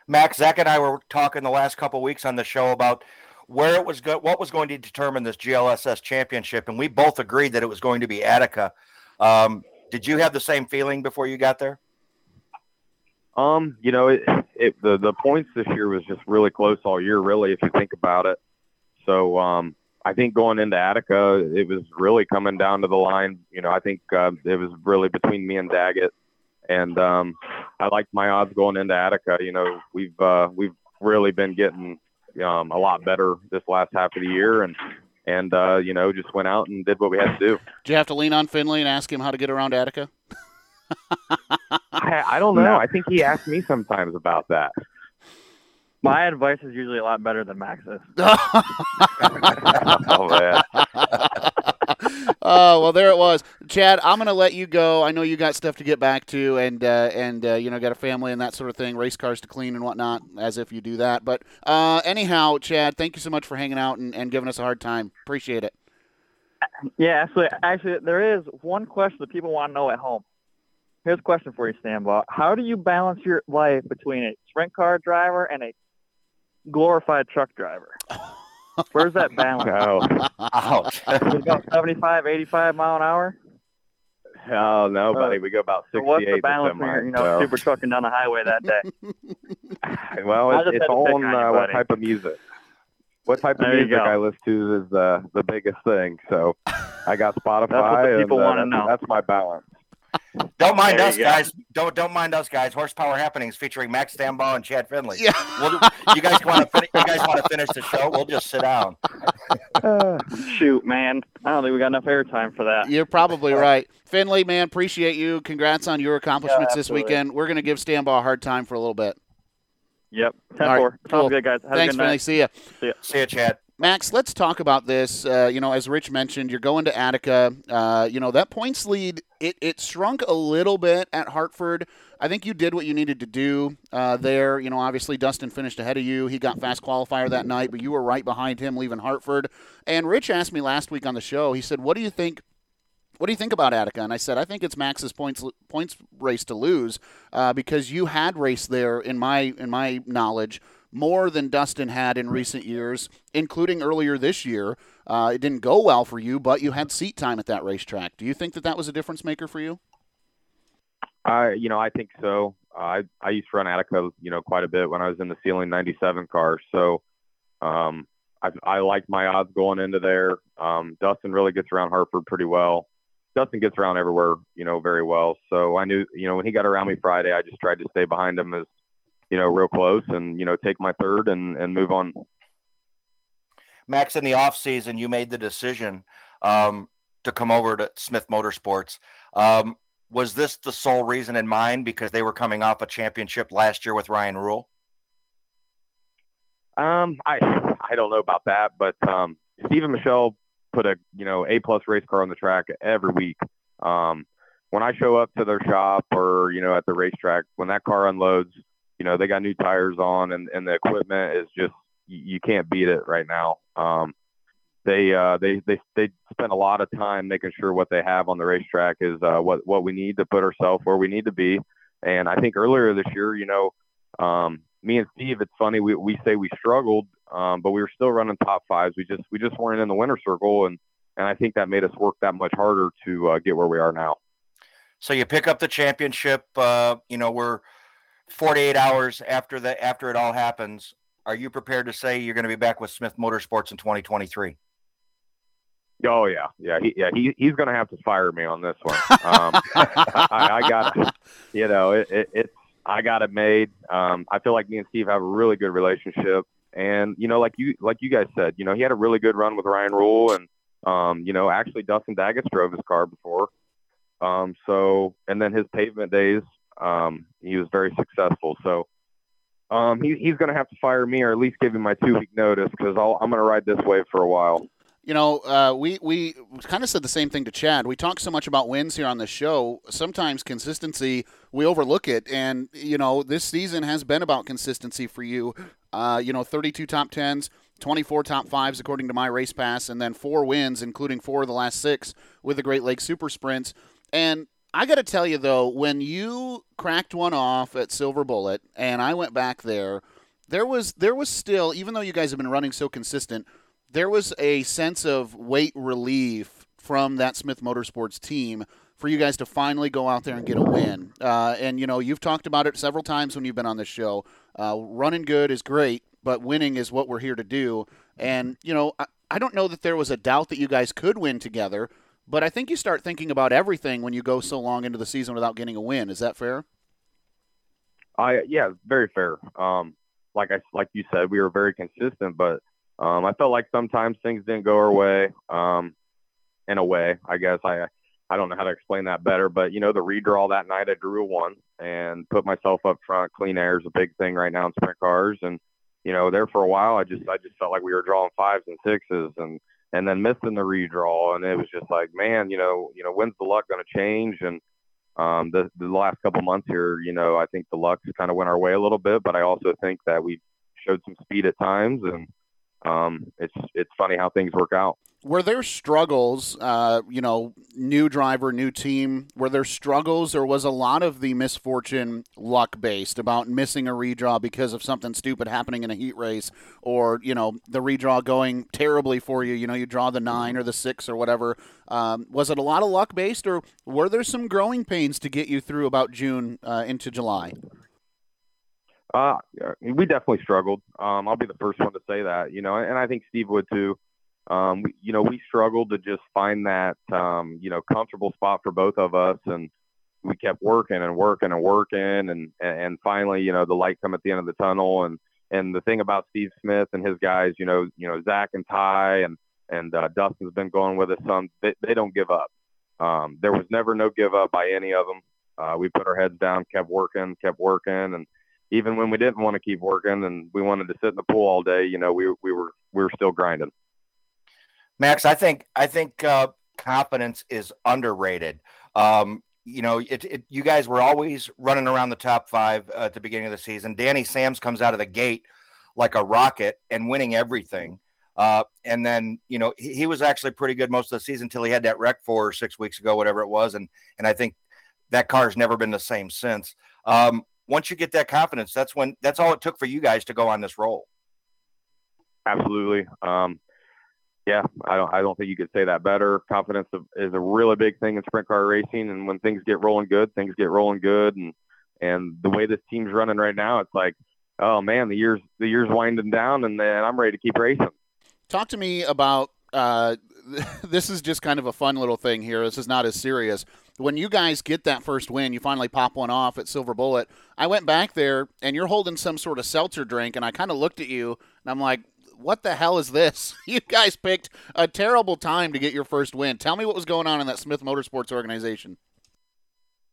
Max, Zach, and I were talking the last couple of weeks on the show about where it was go- what was going to determine this GLSS championship, and we both agreed that it was going to be Attica. Um, did you have the same feeling before you got there? Um, you know, it, it the the points this year was just really close all year, really, if you think about it. So, um, I think going into Attica, it was really coming down to the line. You know, I think uh, it was really between me and Daggett, and um, I liked my odds going into Attica. You know, we've uh, we've really been getting um, a lot better this last half of the year, and and uh, you know, just went out and did what we had to do. Did you have to lean on Finley and ask him how to get around Attica? I, I don't know. No. I think he asked me sometimes about that. My advice is usually a lot better than Max's. oh man. oh well, there it was, Chad. I'm going to let you go. I know you got stuff to get back to, and uh, and uh, you know got a family and that sort of thing, race cars to clean and whatnot. As if you do that, but uh, anyhow, Chad, thank you so much for hanging out and, and giving us a hard time. Appreciate it. Yeah, actually, actually, there is one question that people want to know at home. Here's a question for you, Stambaugh. How do you balance your life between a sprint car driver and a glorified truck driver? Where's that balance? Oh, Ouch. Is it about 75, 85 mile an hour? oh no, buddy. We go about Or what's sixty-eight the balance when you're, you know, super trucking down the highway that day? well, it's, it's all on on uh, what type of music. What type of There music. I listen to is uh, the biggest thing. So I got Spotify. That's what the people and, uh, wanna know. That's my balance. Don't mind There us, you go. guys. Don't don't mind us, guys. Horsepower happenings featuring Max Stambaugh and Chad Finley. Yeah. We'll, you guys want to you guys want to finish the show? We'll just sit down. Shoot, man. I don't think we got enough airtime for that. You're probably uh, right, Finley. Man, appreciate you. Congrats on your accomplishments Yeah, this weekend. We're going to give Stambaugh a hard time for a little bit. Yep. 10 All right, 4. cool. Sounds good, guys. Have Thanks, a good Finley. night. See ya. See you, Chad. Max, let's talk about this. Uh, you know, as Rich mentioned, you're going to Attica. Uh, you know, that points lead, it, it shrunk a little bit at Hartford. I think you did what you needed to do uh, there. You know, obviously, Dustin finished ahead of you. He got fast qualifier that night, but you were right behind him leaving Hartford. And Rich asked me last week on the show, he said, What do you think? What do you think about Attica? And I said, I think it's Max's points points race to lose uh, because you had raced there in my in my knowledge more than Dustin had in recent years, including earlier this year. Uh, it didn't go well for you, but you had seat time at that racetrack. Do you think that that was a difference maker for you? I, you know, I think so. I I used to run Attica, you know, quite a bit when I was in the ceiling '97 car. So, um, I I like my odds going into there. Um, Dustin really gets around Hartford pretty well. Dustin gets around everywhere, you know, very well. So I knew, you know, when he got around me Friday, I just tried to stay behind him as, you know, real close and you know take my third and and move on. Max, in the off season, you made the decision um, to come over to Smith Motorsports. Um, was this the sole reason in mind because they were coming off a championship last year with Ryan Ruhl? Um, I I don't know about that, but um, Steve and Michelle put a you know A plus race car on the track every week. Um, when I show up to their shop or you know at the racetrack, when that car unloads, you know they got new tires on and and the equipment is just you, can't beat it right now. Um, they uh they they they spend a lot of time making sure what they have on the racetrack is uh what what we need to put ourselves where we need to be. And I think earlier this year, you know, um, me and Steve, it's funny we we say we struggled, um, but we were still running top fives. We just we just weren't in the winner circle, and and I think that made us work that much harder to uh, get where we are now. So you pick up the championship. Uh, you know, we're 48 hours after the after it all happens. Are you prepared to say you're going to be back with Smith Motorsports in 2023? Oh yeah, yeah, he, yeah. He he's gonna have to fire me on this one. Um, I, I got, you know, it, it, it's I got it made. Um, I feel like me and Steve have a really good relationship, and you know, like you like you guys said, you know, he had a really good run with Ryan Ruhl, and um, you know, actually Dustin Daggett drove his car before. Um, so and then his pavement days, um, he was very successful. So. Um, he, he's going to have to fire me or at least give me my two week notice because I'm going to ride this wave for a while. You know, uh, we we kind of said the same thing to Chad. We talk so much about wins here on the show. Sometimes consistency we overlook it, and you know this season has been about consistency for you. Uh, you know, 32 top tens, 24 top fives according to my race pass, and then four wins, including four of the last six with the Great Lakes Super Sprints. And I got to tell you though, when you cracked one off at Silver Bullet, and I went back there, there was there was still, even though you guys have been running so consistent, there was a sense of weight relief from that Smith Motorsports team for you guys to finally go out there and get a win. Uh, and you know, you've talked about it several times when you've been on this show. Uh, running good is great, but winning is what we're here to do. And you know, I, I don't know that there was a doubt that you guys could win together, but I think you start thinking about everything when you go so long into the season without getting a win. Is that fair? I yeah, very fair. Um, like I like you said, we were very consistent, but um, I felt like sometimes things didn't go our way. Um, in a way, I guess I I don't know how to explain that better, but you know the redraw that night I drew a one and put myself up front. Clean air is a big thing right now in sprint cars, and you know there for a while I just I just felt like we were drawing fives and sixes and and then missing the redraw, and it was just like man, you know you know when's the luck going to change? And um, the, the last couple months here, you know, I think the luck kind of went our way a little bit, but I also think that we showed some speed at times, and um, it's it's funny how things work out were there struggles uh, you know new driver new team were there struggles or was a lot of the misfortune luck based about missing a redraw because of something stupid happening in a heat race or you know the redraw going terribly for you? You know you draw the nine or the six or whatever. Um, was it a lot of luck based or were there some growing pains to get you through about june uh, into july? Uh, we definitely struggled. Um, I'll be the first one to say that, you know, and I think Steve would too um, we, you know, we struggled to just find that, um, you know, comfortable spot for both of us. And we kept working and working and working. And, and finally, you know, the light come at the end of the tunnel. And, and the thing about Steve Smith and his guys, you know, you know, Zach and Ty and, and uh, Dustin's been going with us some, they, they don't give up. Um, there was never no give up by any of them. Uh, we put our heads down, kept working, kept working. And even when we didn't want to keep working and we wanted to sit in the pool all day, you know, we, we were, we were still grinding. Max, I think I think uh, confidence is underrated. Um, you know, it, it, you guys were always running around the top five uh, at the beginning of the season. Danny Sams comes out of the gate like a rocket and winning everything. Uh, and then, you know, he, he, was actually pretty good most of the season until he had that wreck four or six weeks ago, whatever it was. And and I think that car's never been the same since. Um, once you get that confidence, that's when that's all it took for you guys to go on this roll. Absolutely. Um, yeah, I don't I don't think you could say that better. Confidence is a really big thing in sprint car racing, and when things get rolling good, things get rolling good, and and the way this team's running right now, it's like, oh man, the years the years winding down, and then I'm ready to keep racing. Talk to me about uh, this is just kind of a fun little thing here. This is not as serious. When you guys get that first win, you finally pop one off at Silver Bullet. I went back there, and you're holding some sort of seltzer drink, and I kind of looked at you, and I'm like, what the hell is this? You guys picked a terrible time to get your first win. Tell me what was going on in that Smith Motorsports organization.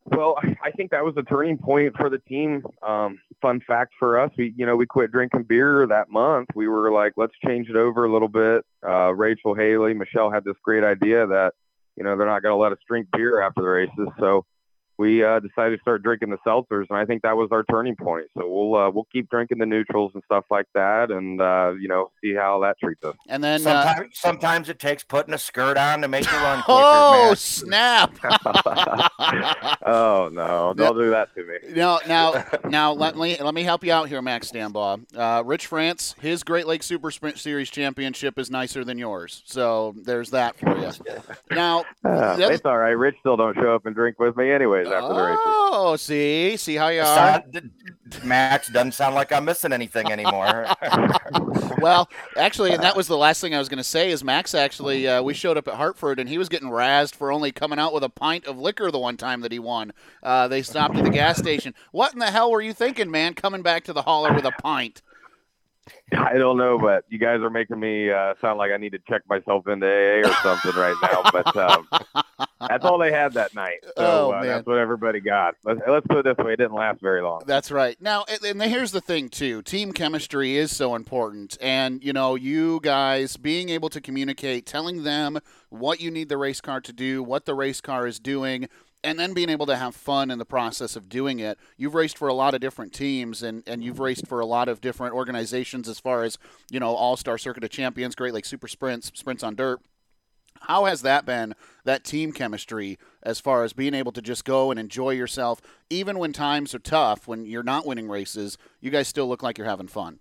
Well, I think that was a turning point for the team. Um, fun fact for us, we you know we quit drinking beer that month. We were like, let's change it over a little bit. Uh, Rachel Haley, Michelle had this great idea that you know they're not going to let us drink beer after the races, so we uh, decided to start drinking the seltzers, and I think that was our turning point. So we'll uh, we'll keep drinking the neutrals and stuff like that, and uh, you know see how that treats us. And then sometimes, uh, sometimes it takes putting a skirt on to make you run. Quicker, oh man. snap! oh no! Don't do that to me. No, now now let me let me help you out here, Max Stambaugh. Uh, Rich France, his Great Lakes Super Sprint Series championship is nicer than yours, so there's that for you. Now uh, it's all right. Rich still don't show up and drink with me, anyways after the race. Oh, see, see how you are. Max doesn't sound like I'm missing anything anymore. well, actually, and that was the last thing I was going to say. Is Max actually? Uh, we showed up at Hartford, and he was getting razzed for only coming out with a pint of liquor the one time that he won. Uh, they stopped at the gas station. What in the hell were you thinking, man? Coming back to the holler with a pint? I don't know, but you guys are making me uh, sound like I need to check myself into AA or something right now. But um, that's all they had that night. So oh, uh, that's what everybody got. Let's, let's put it this way: it didn't last very long. That's right. Now, and here's the thing too: team chemistry is so important, and you know, you guys being able to communicate, telling them what you need the race car to do, what the race car is doing and then being able to have fun in the process of doing it. You've raced for a lot of different teams and, and you've raced for a lot of different organizations as far as, you know, All Star Circuit of Champions, Great Lakes Super Sprints, Sprints on Dirt. How has that been, that team chemistry, as far as being able to just go and enjoy yourself, even when times are tough, when you're not winning races, you guys still look like you're having fun?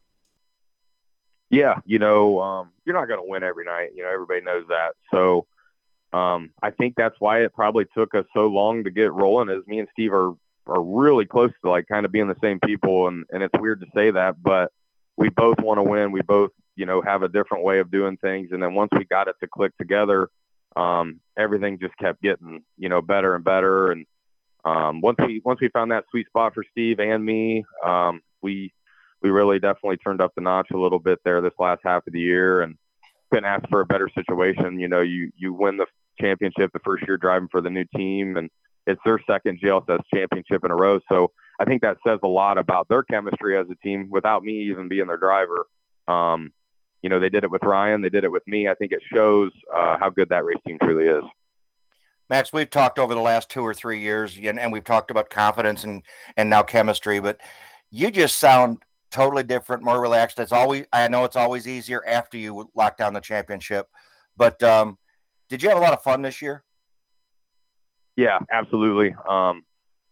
Yeah, you know, um, you're not going to win every night. You know, everybody knows that. So um, I think that's why it probably took us so long to get rolling. Is me and Steve are are really close to like kind of being the same people, and and it's weird to say that, but we both want to win. We both you know have a different way of doing things, and then once we got it to click together, um, everything just kept getting you know better and better. And um, once we once we found that sweet spot for Steve and me, um, we we really definitely turned up the notch a little bit there this last half of the year and couldn't ask for a better situation. You know, you you win the championship the first year driving for the new team, and it's their second GLSS championship in a row. So I think that says a lot about their chemistry as a team without me even being their driver. Um, you know, they did it with Ryan, they did it with me. I think it shows uh, how good that race team truly is. Max, we've talked over the last two or three years, and, and we've talked about confidence and and now chemistry, but you just sound totally different, more relaxed. It's always I know it's always easier after you lock down the championship, but um, did you have a lot of fun this year? Yeah, absolutely. Um,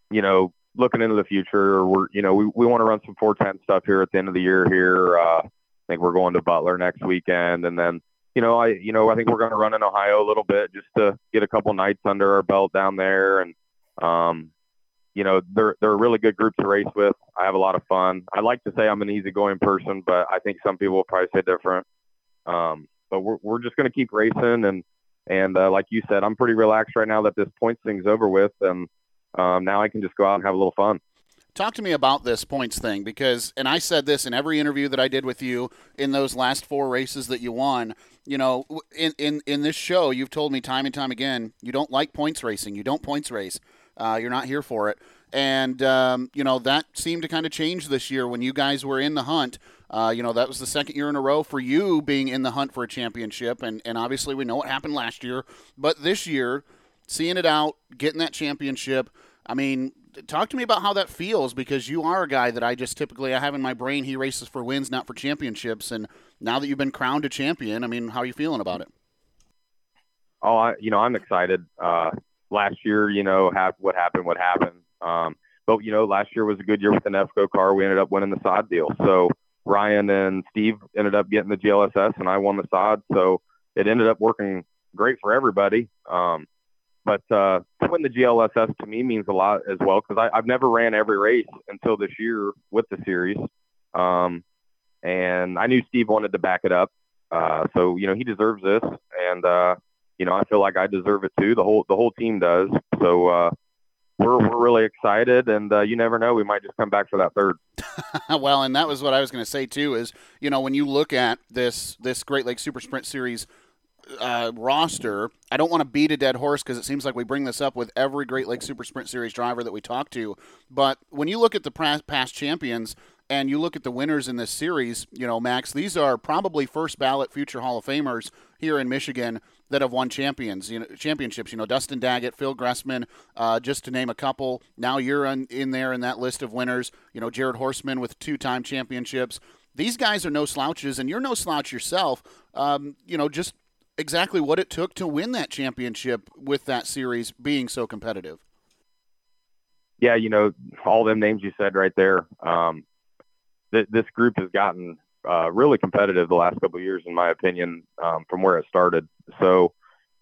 you know, looking into the future, we're you know we, we want to run some 410 stuff here at the end of the year. Here, uh, I think we're going to Butler next weekend, and then you know I you know I think we're going to run in Ohio a little bit just to get a couple nights under our belt down there, and um, you know, they're they're a really good group to race with. I have a lot of fun. I like to say I'm an easygoing person, but I think some people will probably say different. Um, but we're we're just going to keep racing, and and uh, like you said, I'm pretty relaxed right now that this points thing's over with, and um, now I can just go out and have a little fun. Talk to me about this points thing because, and I said this in every interview that I did with you in those last four races that you won. You know, in in in this show, you've told me time and time again you don't like points racing. You don't points race. Uh, you're not here for it. And, um, you know, that seemed to kind of change this year when you guys were in the hunt. Uh, you know, that was the second year in a row for you being in the hunt for a championship. And, and obviously, we know what happened last year. But this year, seeing it out, getting that championship, I mean, talk to me about how that feels because you are a guy that I just typically I have in my brain he races for wins, not for championships. And now that you've been crowned a champion, I mean, how are you feeling about it? Oh, I, you know, I'm excited. Uh, last year, you know, have what happened, what happened. Um, but you know, last year was a good year with the Nefco car. We ended up winning the sod deal. So Ryan and Steve ended up getting the GLSS, and I won the sod. So it ended up working great for everybody. Um, but uh, to win the GLSS to me means a lot as well because I've never ran every race until this year with the series. Um, and I knew Steve wanted to back it up. Uh, so, you know, he deserves this. And, uh, you know, I feel like I deserve it too. The whole the whole team does. So uh, we're we're really excited, and uh, you never know, we might just come back for that third. well, and that was what I was going to say too. Is you know when you look at this this Great Lakes Super Sprint Series uh, roster, I don't want to beat a dead horse because it seems like we bring this up with every Great Lakes Super Sprint Series driver that we talk to. But when you look at the past champions, and you look at the winners in this series, you know, Max, these are probably first ballot future Hall of Famers here in Michigan that have won champions, you know, championships. You know, Dustin Daggett, Phil Gressman, uh, just to name a couple. Now you're in, in there in that list of winners. You know, Jared Horseman with two-time championships. These guys are no slouches, and you're no slouch yourself. Um, you know, just exactly what it took to win that championship with that series being so competitive. Yeah, you know, all them names you said right there. Um, th- this group has gotten uh, really competitive the last couple years, in my opinion, um, from where it started. So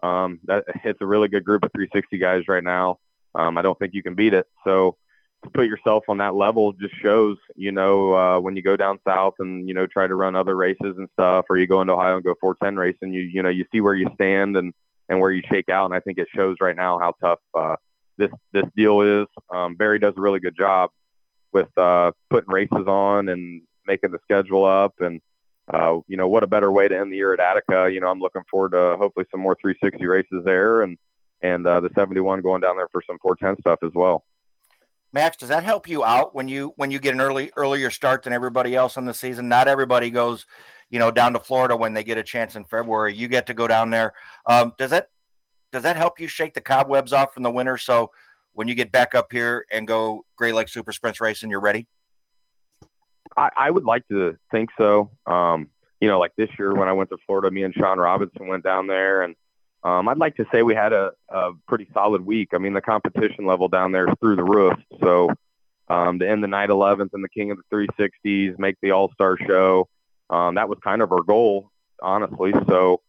um, that it's a really good group of 360 guys right now. Um, I don't think you can beat it. So to put yourself on that level just shows, you know, uh, when you go down south and you know try to run other races and stuff, or you go into Ohio and go 410 racing, you you know you see where you stand and and where you shake out. And I think it shows right now how tough uh, this this deal is. Um, Barry does a really good job with uh, putting races on and making the schedule up. And, uh, you know, what a better way to end the year at Attica. You know, I'm looking forward to hopefully some more 360 races there and, and uh, the 71 going down there for some 410 stuff as well. Max, does that help you out when you when you get an early earlier start than everybody else in the season? Not everybody goes, you know, down to Florida when they get a chance in February. You get to go down there. Um, does that does that help you shake the cobwebs off from the winter? So when you get back up here and go Great Lakes Super Sprints racing, you're ready? I, I would like to think so. Um, you know, like this year when I went to Florida, me and Sean Robinson went down there, and um, I'd like to say we had a, a pretty solid week. I mean, the competition level down there is through the roof. So um, to end the night 11th and the King of the 360s, make the All Star show, um, that was kind of our goal, honestly. So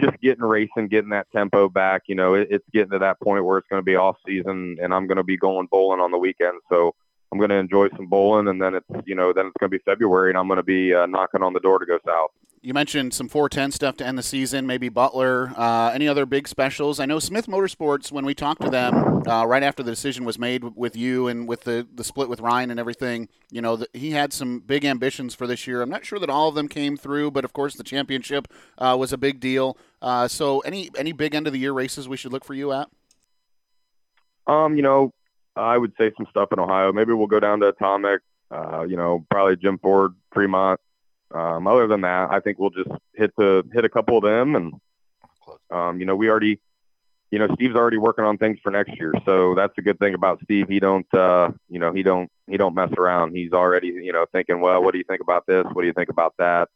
just getting racing, getting that tempo back. You know, it, it's getting to that point where it's going to be off season, and I'm going to be going bowling on the weekend. So I'm going to enjoy some bowling, and then it's you know then it's going to be February, and I'm going to be uh, knocking on the door to go south. You mentioned some 410 stuff to end the season, maybe Butler. Uh, any other big specials? I know Smith Motorsports, when we talked to them uh, right after the decision was made with you and with the, the split with Ryan and everything, you know, the, he had some big ambitions for this year. I'm not sure that all of them came through, but of course the championship uh, was a big deal. Uh, so any any big end of the year races we should look for you at? Um, you know, I would say some stuff in Ohio. Maybe we'll go down to Atomic. Uh, you know, probably Jim Ford, Fremont. Um, other than that, I think we'll just hit the hit a couple of them, and um, you know, we already, you know, Steve's already working on things for next year, so that's a good thing about Steve. He don't, uh, you know, he don't he don't mess around. He's already, you know, thinking, well, what do you think about this? What do you think about that?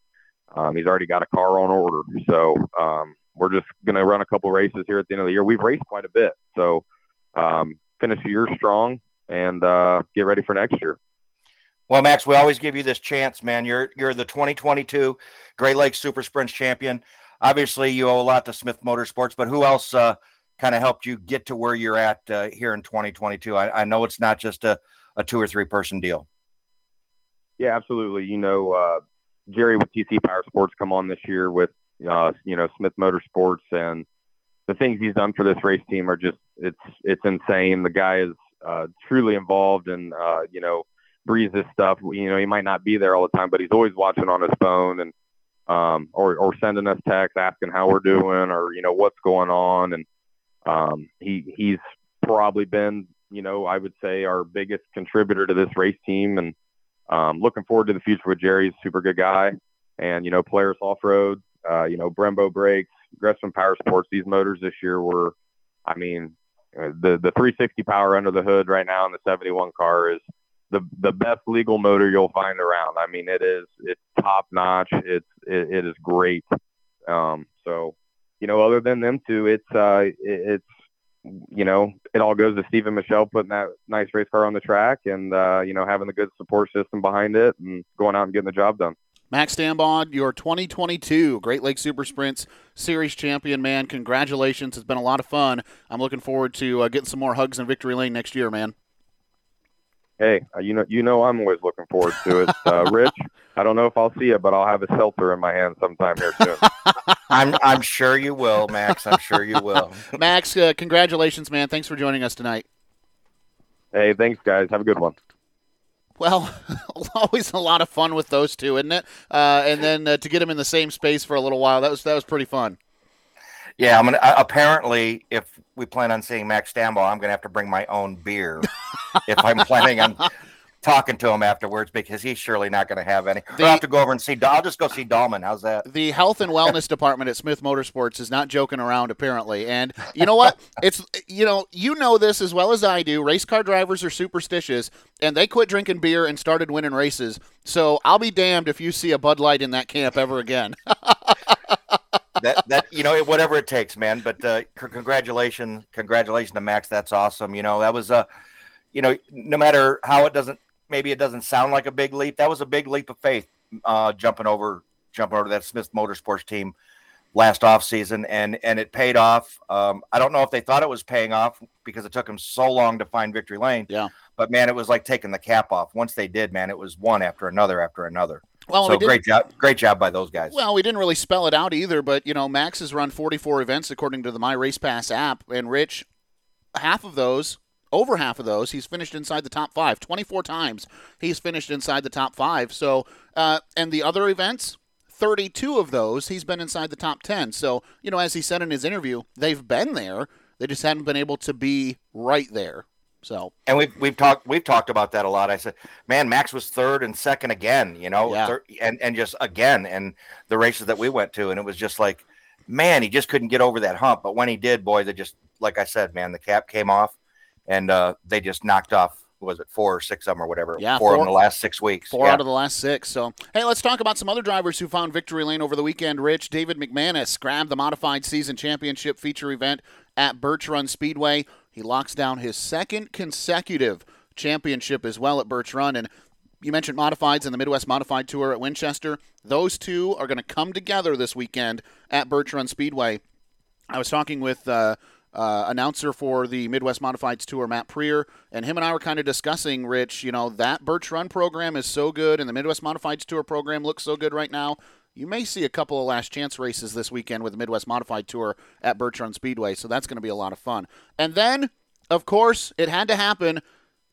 Um, he's already got a car on order, so um, we're just going to run a couple races here at the end of the year. We've raced quite a bit, so um, finish the year strong and uh, get ready for next year. Well, Max, we always give you this chance, man. You're you're the 2022 Great Lakes Super Sprints champion. Obviously, you owe a lot to Smith Motorsports, but who else uh, kind of helped you get to where you're at uh, here in 2022? I, I, know it's not just a, a two or three person deal. Yeah, absolutely. You know, uh, Jerry with TC Power Sports come on this year with uh, you know Smith Motorsports, and the things he's done for this race team are just it's it's insane. The guy is uh, truly involved and uh, you know breathes this stuff. You know, he might not be there all the time, but he's always watching on his phone and um, or or sending us texts asking how we're doing or you know what's going on. And um, he he's probably been you know I would say our biggest contributor to this race team. And um, looking forward to the future with Jerry. He's a super good guy. And you know, Polaris Off Road, uh, you know, Brembo brakes, Gressman Power Sports. These motors this year were, I mean, uh, the the 360 power under the hood right now in the 71 car is the the best legal motor you'll find around. I mean, it is it's top notch. It's it, it is great. Um, so, you know, other than them two, it's uh, it, it's you know, it all goes to Stephen Michelle putting that nice race car on the track and uh, you know having the good support system behind it and going out and getting the job done. Max Stambaugh, your 2022 Great Lakes Super Sprints Series champion, man. Congratulations. It's been a lot of fun. I'm looking forward to uh, getting some more hugs in Victory Lane next year, man hey, uh, you know, you know, I'm always looking forward to it. Uh, Rich, I don't know if I'll see it, but I'll have a seltzer in my hand sometime here soon. I'm I'm sure you will, Max. I'm sure you will. Max, uh, congratulations, man. Thanks for joining us tonight. Hey, thanks, guys. Have a good one. Well, always a lot of fun with those two, isn't it? Uh, and then uh, to get them in the same space for a little while, that was that was pretty fun. Yeah, I'm gonna. Uh, apparently, if we plan on seeing Max Stambaugh, I'm gonna have to bring my own beer if I'm planning on talking to him afterwards because he's surely not going to have any. The, I'll have to go over and see. I'll just go see Dahlman. How's that? The health and wellness department at Smith Motorsports is not joking around, apparently. And you know what? It's you know you know this as well as I do. Race car drivers are superstitious, and they quit drinking beer and started winning races. So I'll be damned if you see a Bud Light in that camp ever again. that that you know whatever it takes, man. But uh, congratulations, congratulations to Max. That's awesome. You know that was a, you know, no matter how it doesn't, maybe it doesn't sound like a big leap. That was a big leap of faith, uh, jumping over, jumping over that Smith Motorsports team last off season, and and it paid off. Um, I don't know if they thought it was paying off because it took them so long to find victory lane. Yeah. But man, it was like taking the cap off. Once they did, man, it was one after another after another. Well, so we great job, great job by those guys. Well, we didn't really spell it out either, but you know, Max has run 44 events according to the My Race Pass app, and Rich, half of those, over half of those, he's finished inside the top five. 24 times he's finished inside the top five. So, uh, and the other events, 32 of those, he's been inside the top 10. So, you know, as he said in his interview, they've been there. They just hadn't been able to be right there. So and we've we've talked we've talked about that a lot. I said, man, Max was third and second again, you know, yeah. third, and and just again, and the races that we went to, and it was just like, man, he just couldn't get over that hump. But when he did, boy, that just like I said, man, the cap came off, and uh, they just knocked off. Was it four or six of them or whatever? Yeah, four, four- in the last six weeks. Four Yeah. out of the last six. So, hey, let's talk about some other drivers who found victory lane over the weekend. Rich, David McManus grabbed the modified season championship feature event at Birch Run Speedway. He locks down his second consecutive championship as well at Birch Run. And you mentioned modifieds in the Midwest Modified Tour at Winchester. Those two are going to come together this weekend at Birch Run Speedway. I was talking with uh, uh, announcer for the Midwest Modifieds Tour, Matt Preer, and him and I were kind of discussing, Rich, you know, that Birch Run program is so good, and the Midwest Modifieds Tour program looks so good right now. You may see a couple of last chance races this weekend with the Midwest Modified Tour at Birch Run Speedway, so that's going to be a lot of fun. And then, of course, it had to happen.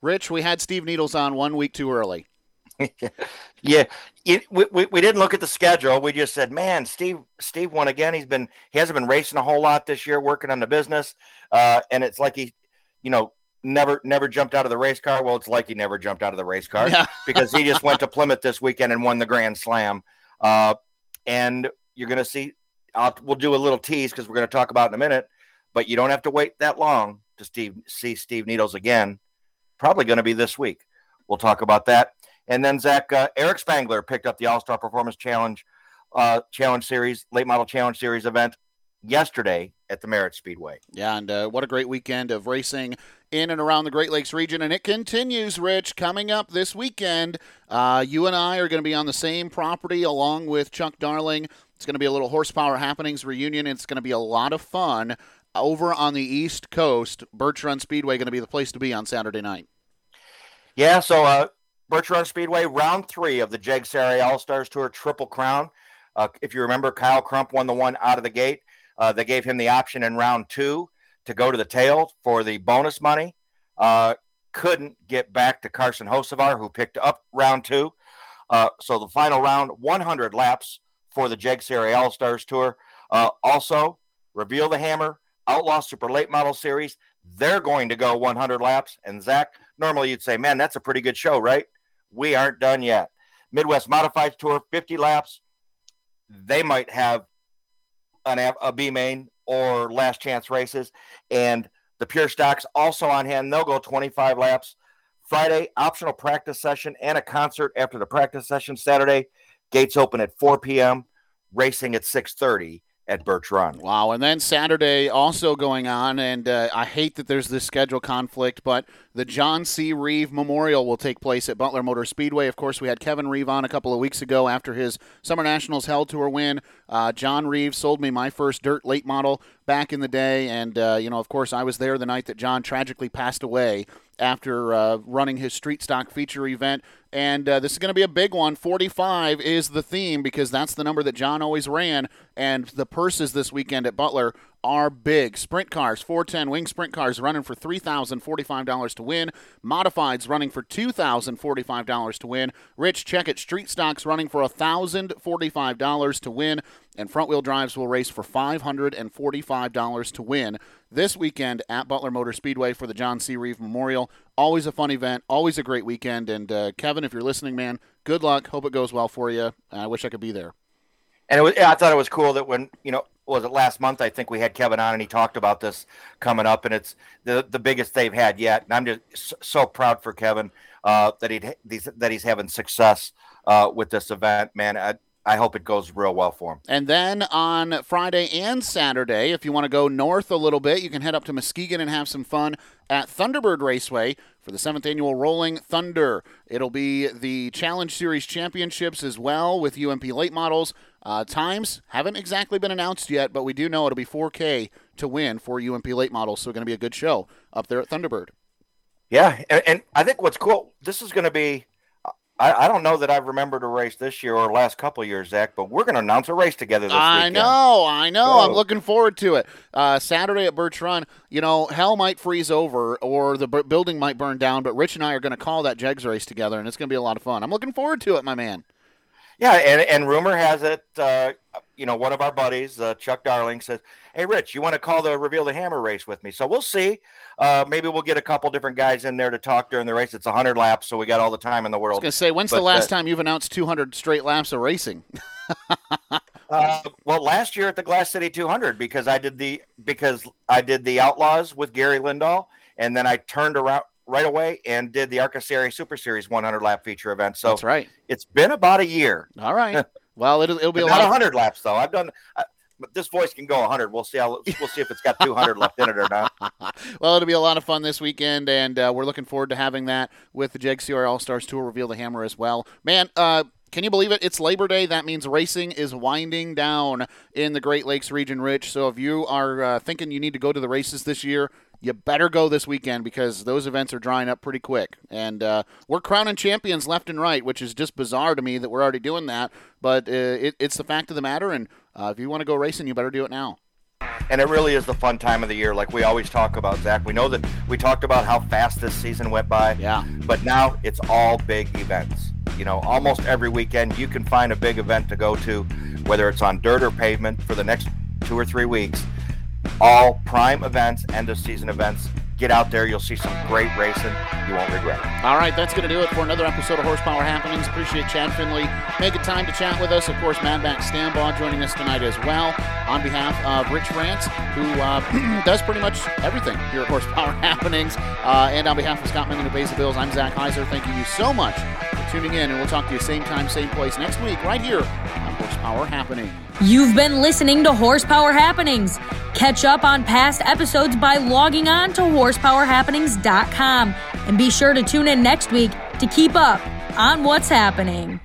Rich, we had Steve Needles on one week too early. Yeah, it, we, we, we didn't look at the schedule. We just said, man, Steve Steve won again. He's been he hasn't been racing a whole lot this year, working on the business, uh, and it's like he, you know, never never jumped out of the race car. Well, it's like he never jumped out of the race car Yeah. because he just went to Plymouth this weekend and won the Grand Slam. Uh, and you're going to see. I'll, we'll do a little tease because we're going to talk about it in a minute. But you don't have to wait that long to Steve see Steve Needles again. Probably going to be this week. We'll talk about that. And then Zach uh, Eric Spangler picked up the All Star Performance Challenge uh, Challenge Series Late Model Challenge Series event yesterday at the Merritt Speedway. Yeah, and uh, what a great weekend of racing in and around the Great Lakes region. And it continues, Rich. Coming up this weekend, uh, you and I are going to be on the same property along with Chuck Darling. It's going to be a little Horsepower Happenings reunion. It's going to be a lot of fun over on the East Coast. Birch Run Speedway going to be the place to be on Saturday night. Yeah, so uh, Birch Run Speedway, round three of the JEGS CRA All Stars Tour Triple Crown. Uh, if you remember, Kyle Crump won the one out of the gate. Uh, they gave him the option in round two to go to the tail for the bonus money. Uh, couldn't get back to Carson Hosevar, who picked up round two. Uh, so the final round, 100 laps for the JEGS CRA All Stars Tour. Uh, also, Reveal the Hammer, Outlaw Super Late Model Series. They're going to go 100 laps. And Zach, normally you'd say, man, that's a pretty good show, right? We aren't done yet. Midwest Modified Tour, 50 laps. They might have an A- B main or last chance races. And the Pure Stocks also on hand. They'll go 25 laps. Friday, optional practice session and a concert after the practice session. Saturday, gates open at 4 p.m. Racing at 6:30 at Birch Run. Wow. And then Saturday also going on, and uh, I hate that there's this schedule conflict, but the John C. Reeve Memorial will take place at Butler Motor Speedway. Of course, we had Kevin Reeve on a couple of weeks ago after his Summer Nationals Hell Tour win. Uh, John Reeve sold me my first dirt late model back in the day, and, uh, you know, of course, I was there the night that John tragically passed away after uh, running his street stock feature event. And uh, this is going to be a big one. 45 is the theme because that's the number that John always ran. And the purses this weekend at Butler are big. Sprint cars, 410 wing sprint cars running for $3,045 to win. Modifieds running for $2,045 to win. Rich, check it. Street stocks running for $1,045 to win. And front wheel drives will race for $545 to win this weekend at Butler Motor Speedway for the John C. Reeve Memorial. Always a fun event, always a great weekend. And uh, Kevin, if you're listening, man, good luck. Hope it goes well for you. I wish I could be there. And was, I thought it was cool that when you know was it last month? I think we had Kevin on and he talked about this coming up, and it's the the biggest they've had yet. And I'm just so, so proud for Kevin uh, that he that he's having success uh, with this event. Man, I, I hope it goes real well for him. And then on Friday and Saturday, if you want to go north a little bit, you can head up to Muskegon and have some fun at Thunderbird Raceway for the seventh annual Rolling Thunder. It'll be the Challenge Series Championships as well with UMP late models. Uh, times haven't exactly been announced yet, but we do know it'll be 4K to win for UMP late models, so it's going to be a good show up there at Thunderbird. Yeah, and, and I think what's cool, this is going to be. I, I don't know that I've remembered a race this year or last couple of years, Zach, but we're going to announce a race together this I weekend. know, I know. I'm looking forward to it. Uh, Saturday at Birch Run, you know, hell might freeze over or the b- building might burn down, but Rich and I are going to call that Jegs race together, and it's going to be a lot of fun. I'm looking forward to it, my man. Yeah, and, and rumor has it, uh, you know, one of our buddies, uh, Chuck Darling, says, "Hey, Rich, you want to call the Reveal the Hammer race with me?" So we'll see. Uh, maybe we'll get a couple different guys in there to talk during the race. It's 100 laps, so we got all the time in the world. I was going to say, when's the last uh, time you've announced 200 straight laps of racing? Uh, well, last year at the Glass City 200, because I did the because I did the Outlaws with Gary Lindahl, and then I turned around right away and did the Arca Series Super Series 100 lap feature event. So That's right. it's been about a year. All right. Well, it'll, it'll be a Not lot. of- 100 laps though. I've done. But this voice can go 100. We'll see how. We'll see if it's got 200 left in it or not. well, it'll be a lot of fun this weekend, and uh, we're looking forward to having that with the JEGS CRA All Stars Tour Reveal the Hammer as well. Man, uh, can you believe it? It's Labor Day. That means racing is winding down in the Great Lakes region, Rich. So if you are uh, thinking you need to go to the races this year, you better go this weekend because those events are drying up pretty quick. And uh, we're crowning champions left and right, which is just bizarre to me that we're already doing that. But uh, it, it's the fact of the matter. And uh, if you want to go racing, you better do it now. And it really is the fun time of the year, like we always talk about, Zach. We know that we talked about how fast this season went by. Yeah. But now it's all big events. You know, almost every weekend you can find a big event to go to, whether it's on dirt or pavement for the next two or three weeks. All prime events, end of season events. Get out there. You'll see some great racing. You won't regret it. All right, that's going to do it for another episode of Horsepower Happenings. Appreciate Chad Finley making time to chat with us. Of course, Mad Max Stambaugh joining us tonight as well on behalf of Rich France, who uh, does pretty much everything here at Horsepower Happenings. Uh, and on behalf of Scott the Base of Bills, I'm Zach Heiser. Thanking you so much for tuning in, and we'll talk to you same time, same place next week right here Horsepower Happening. You've been listening to Horsepower Happenings. Catch up on past episodes by logging on to horsepowerhappenings.com and be sure to tune in next week to keep up on what's happening.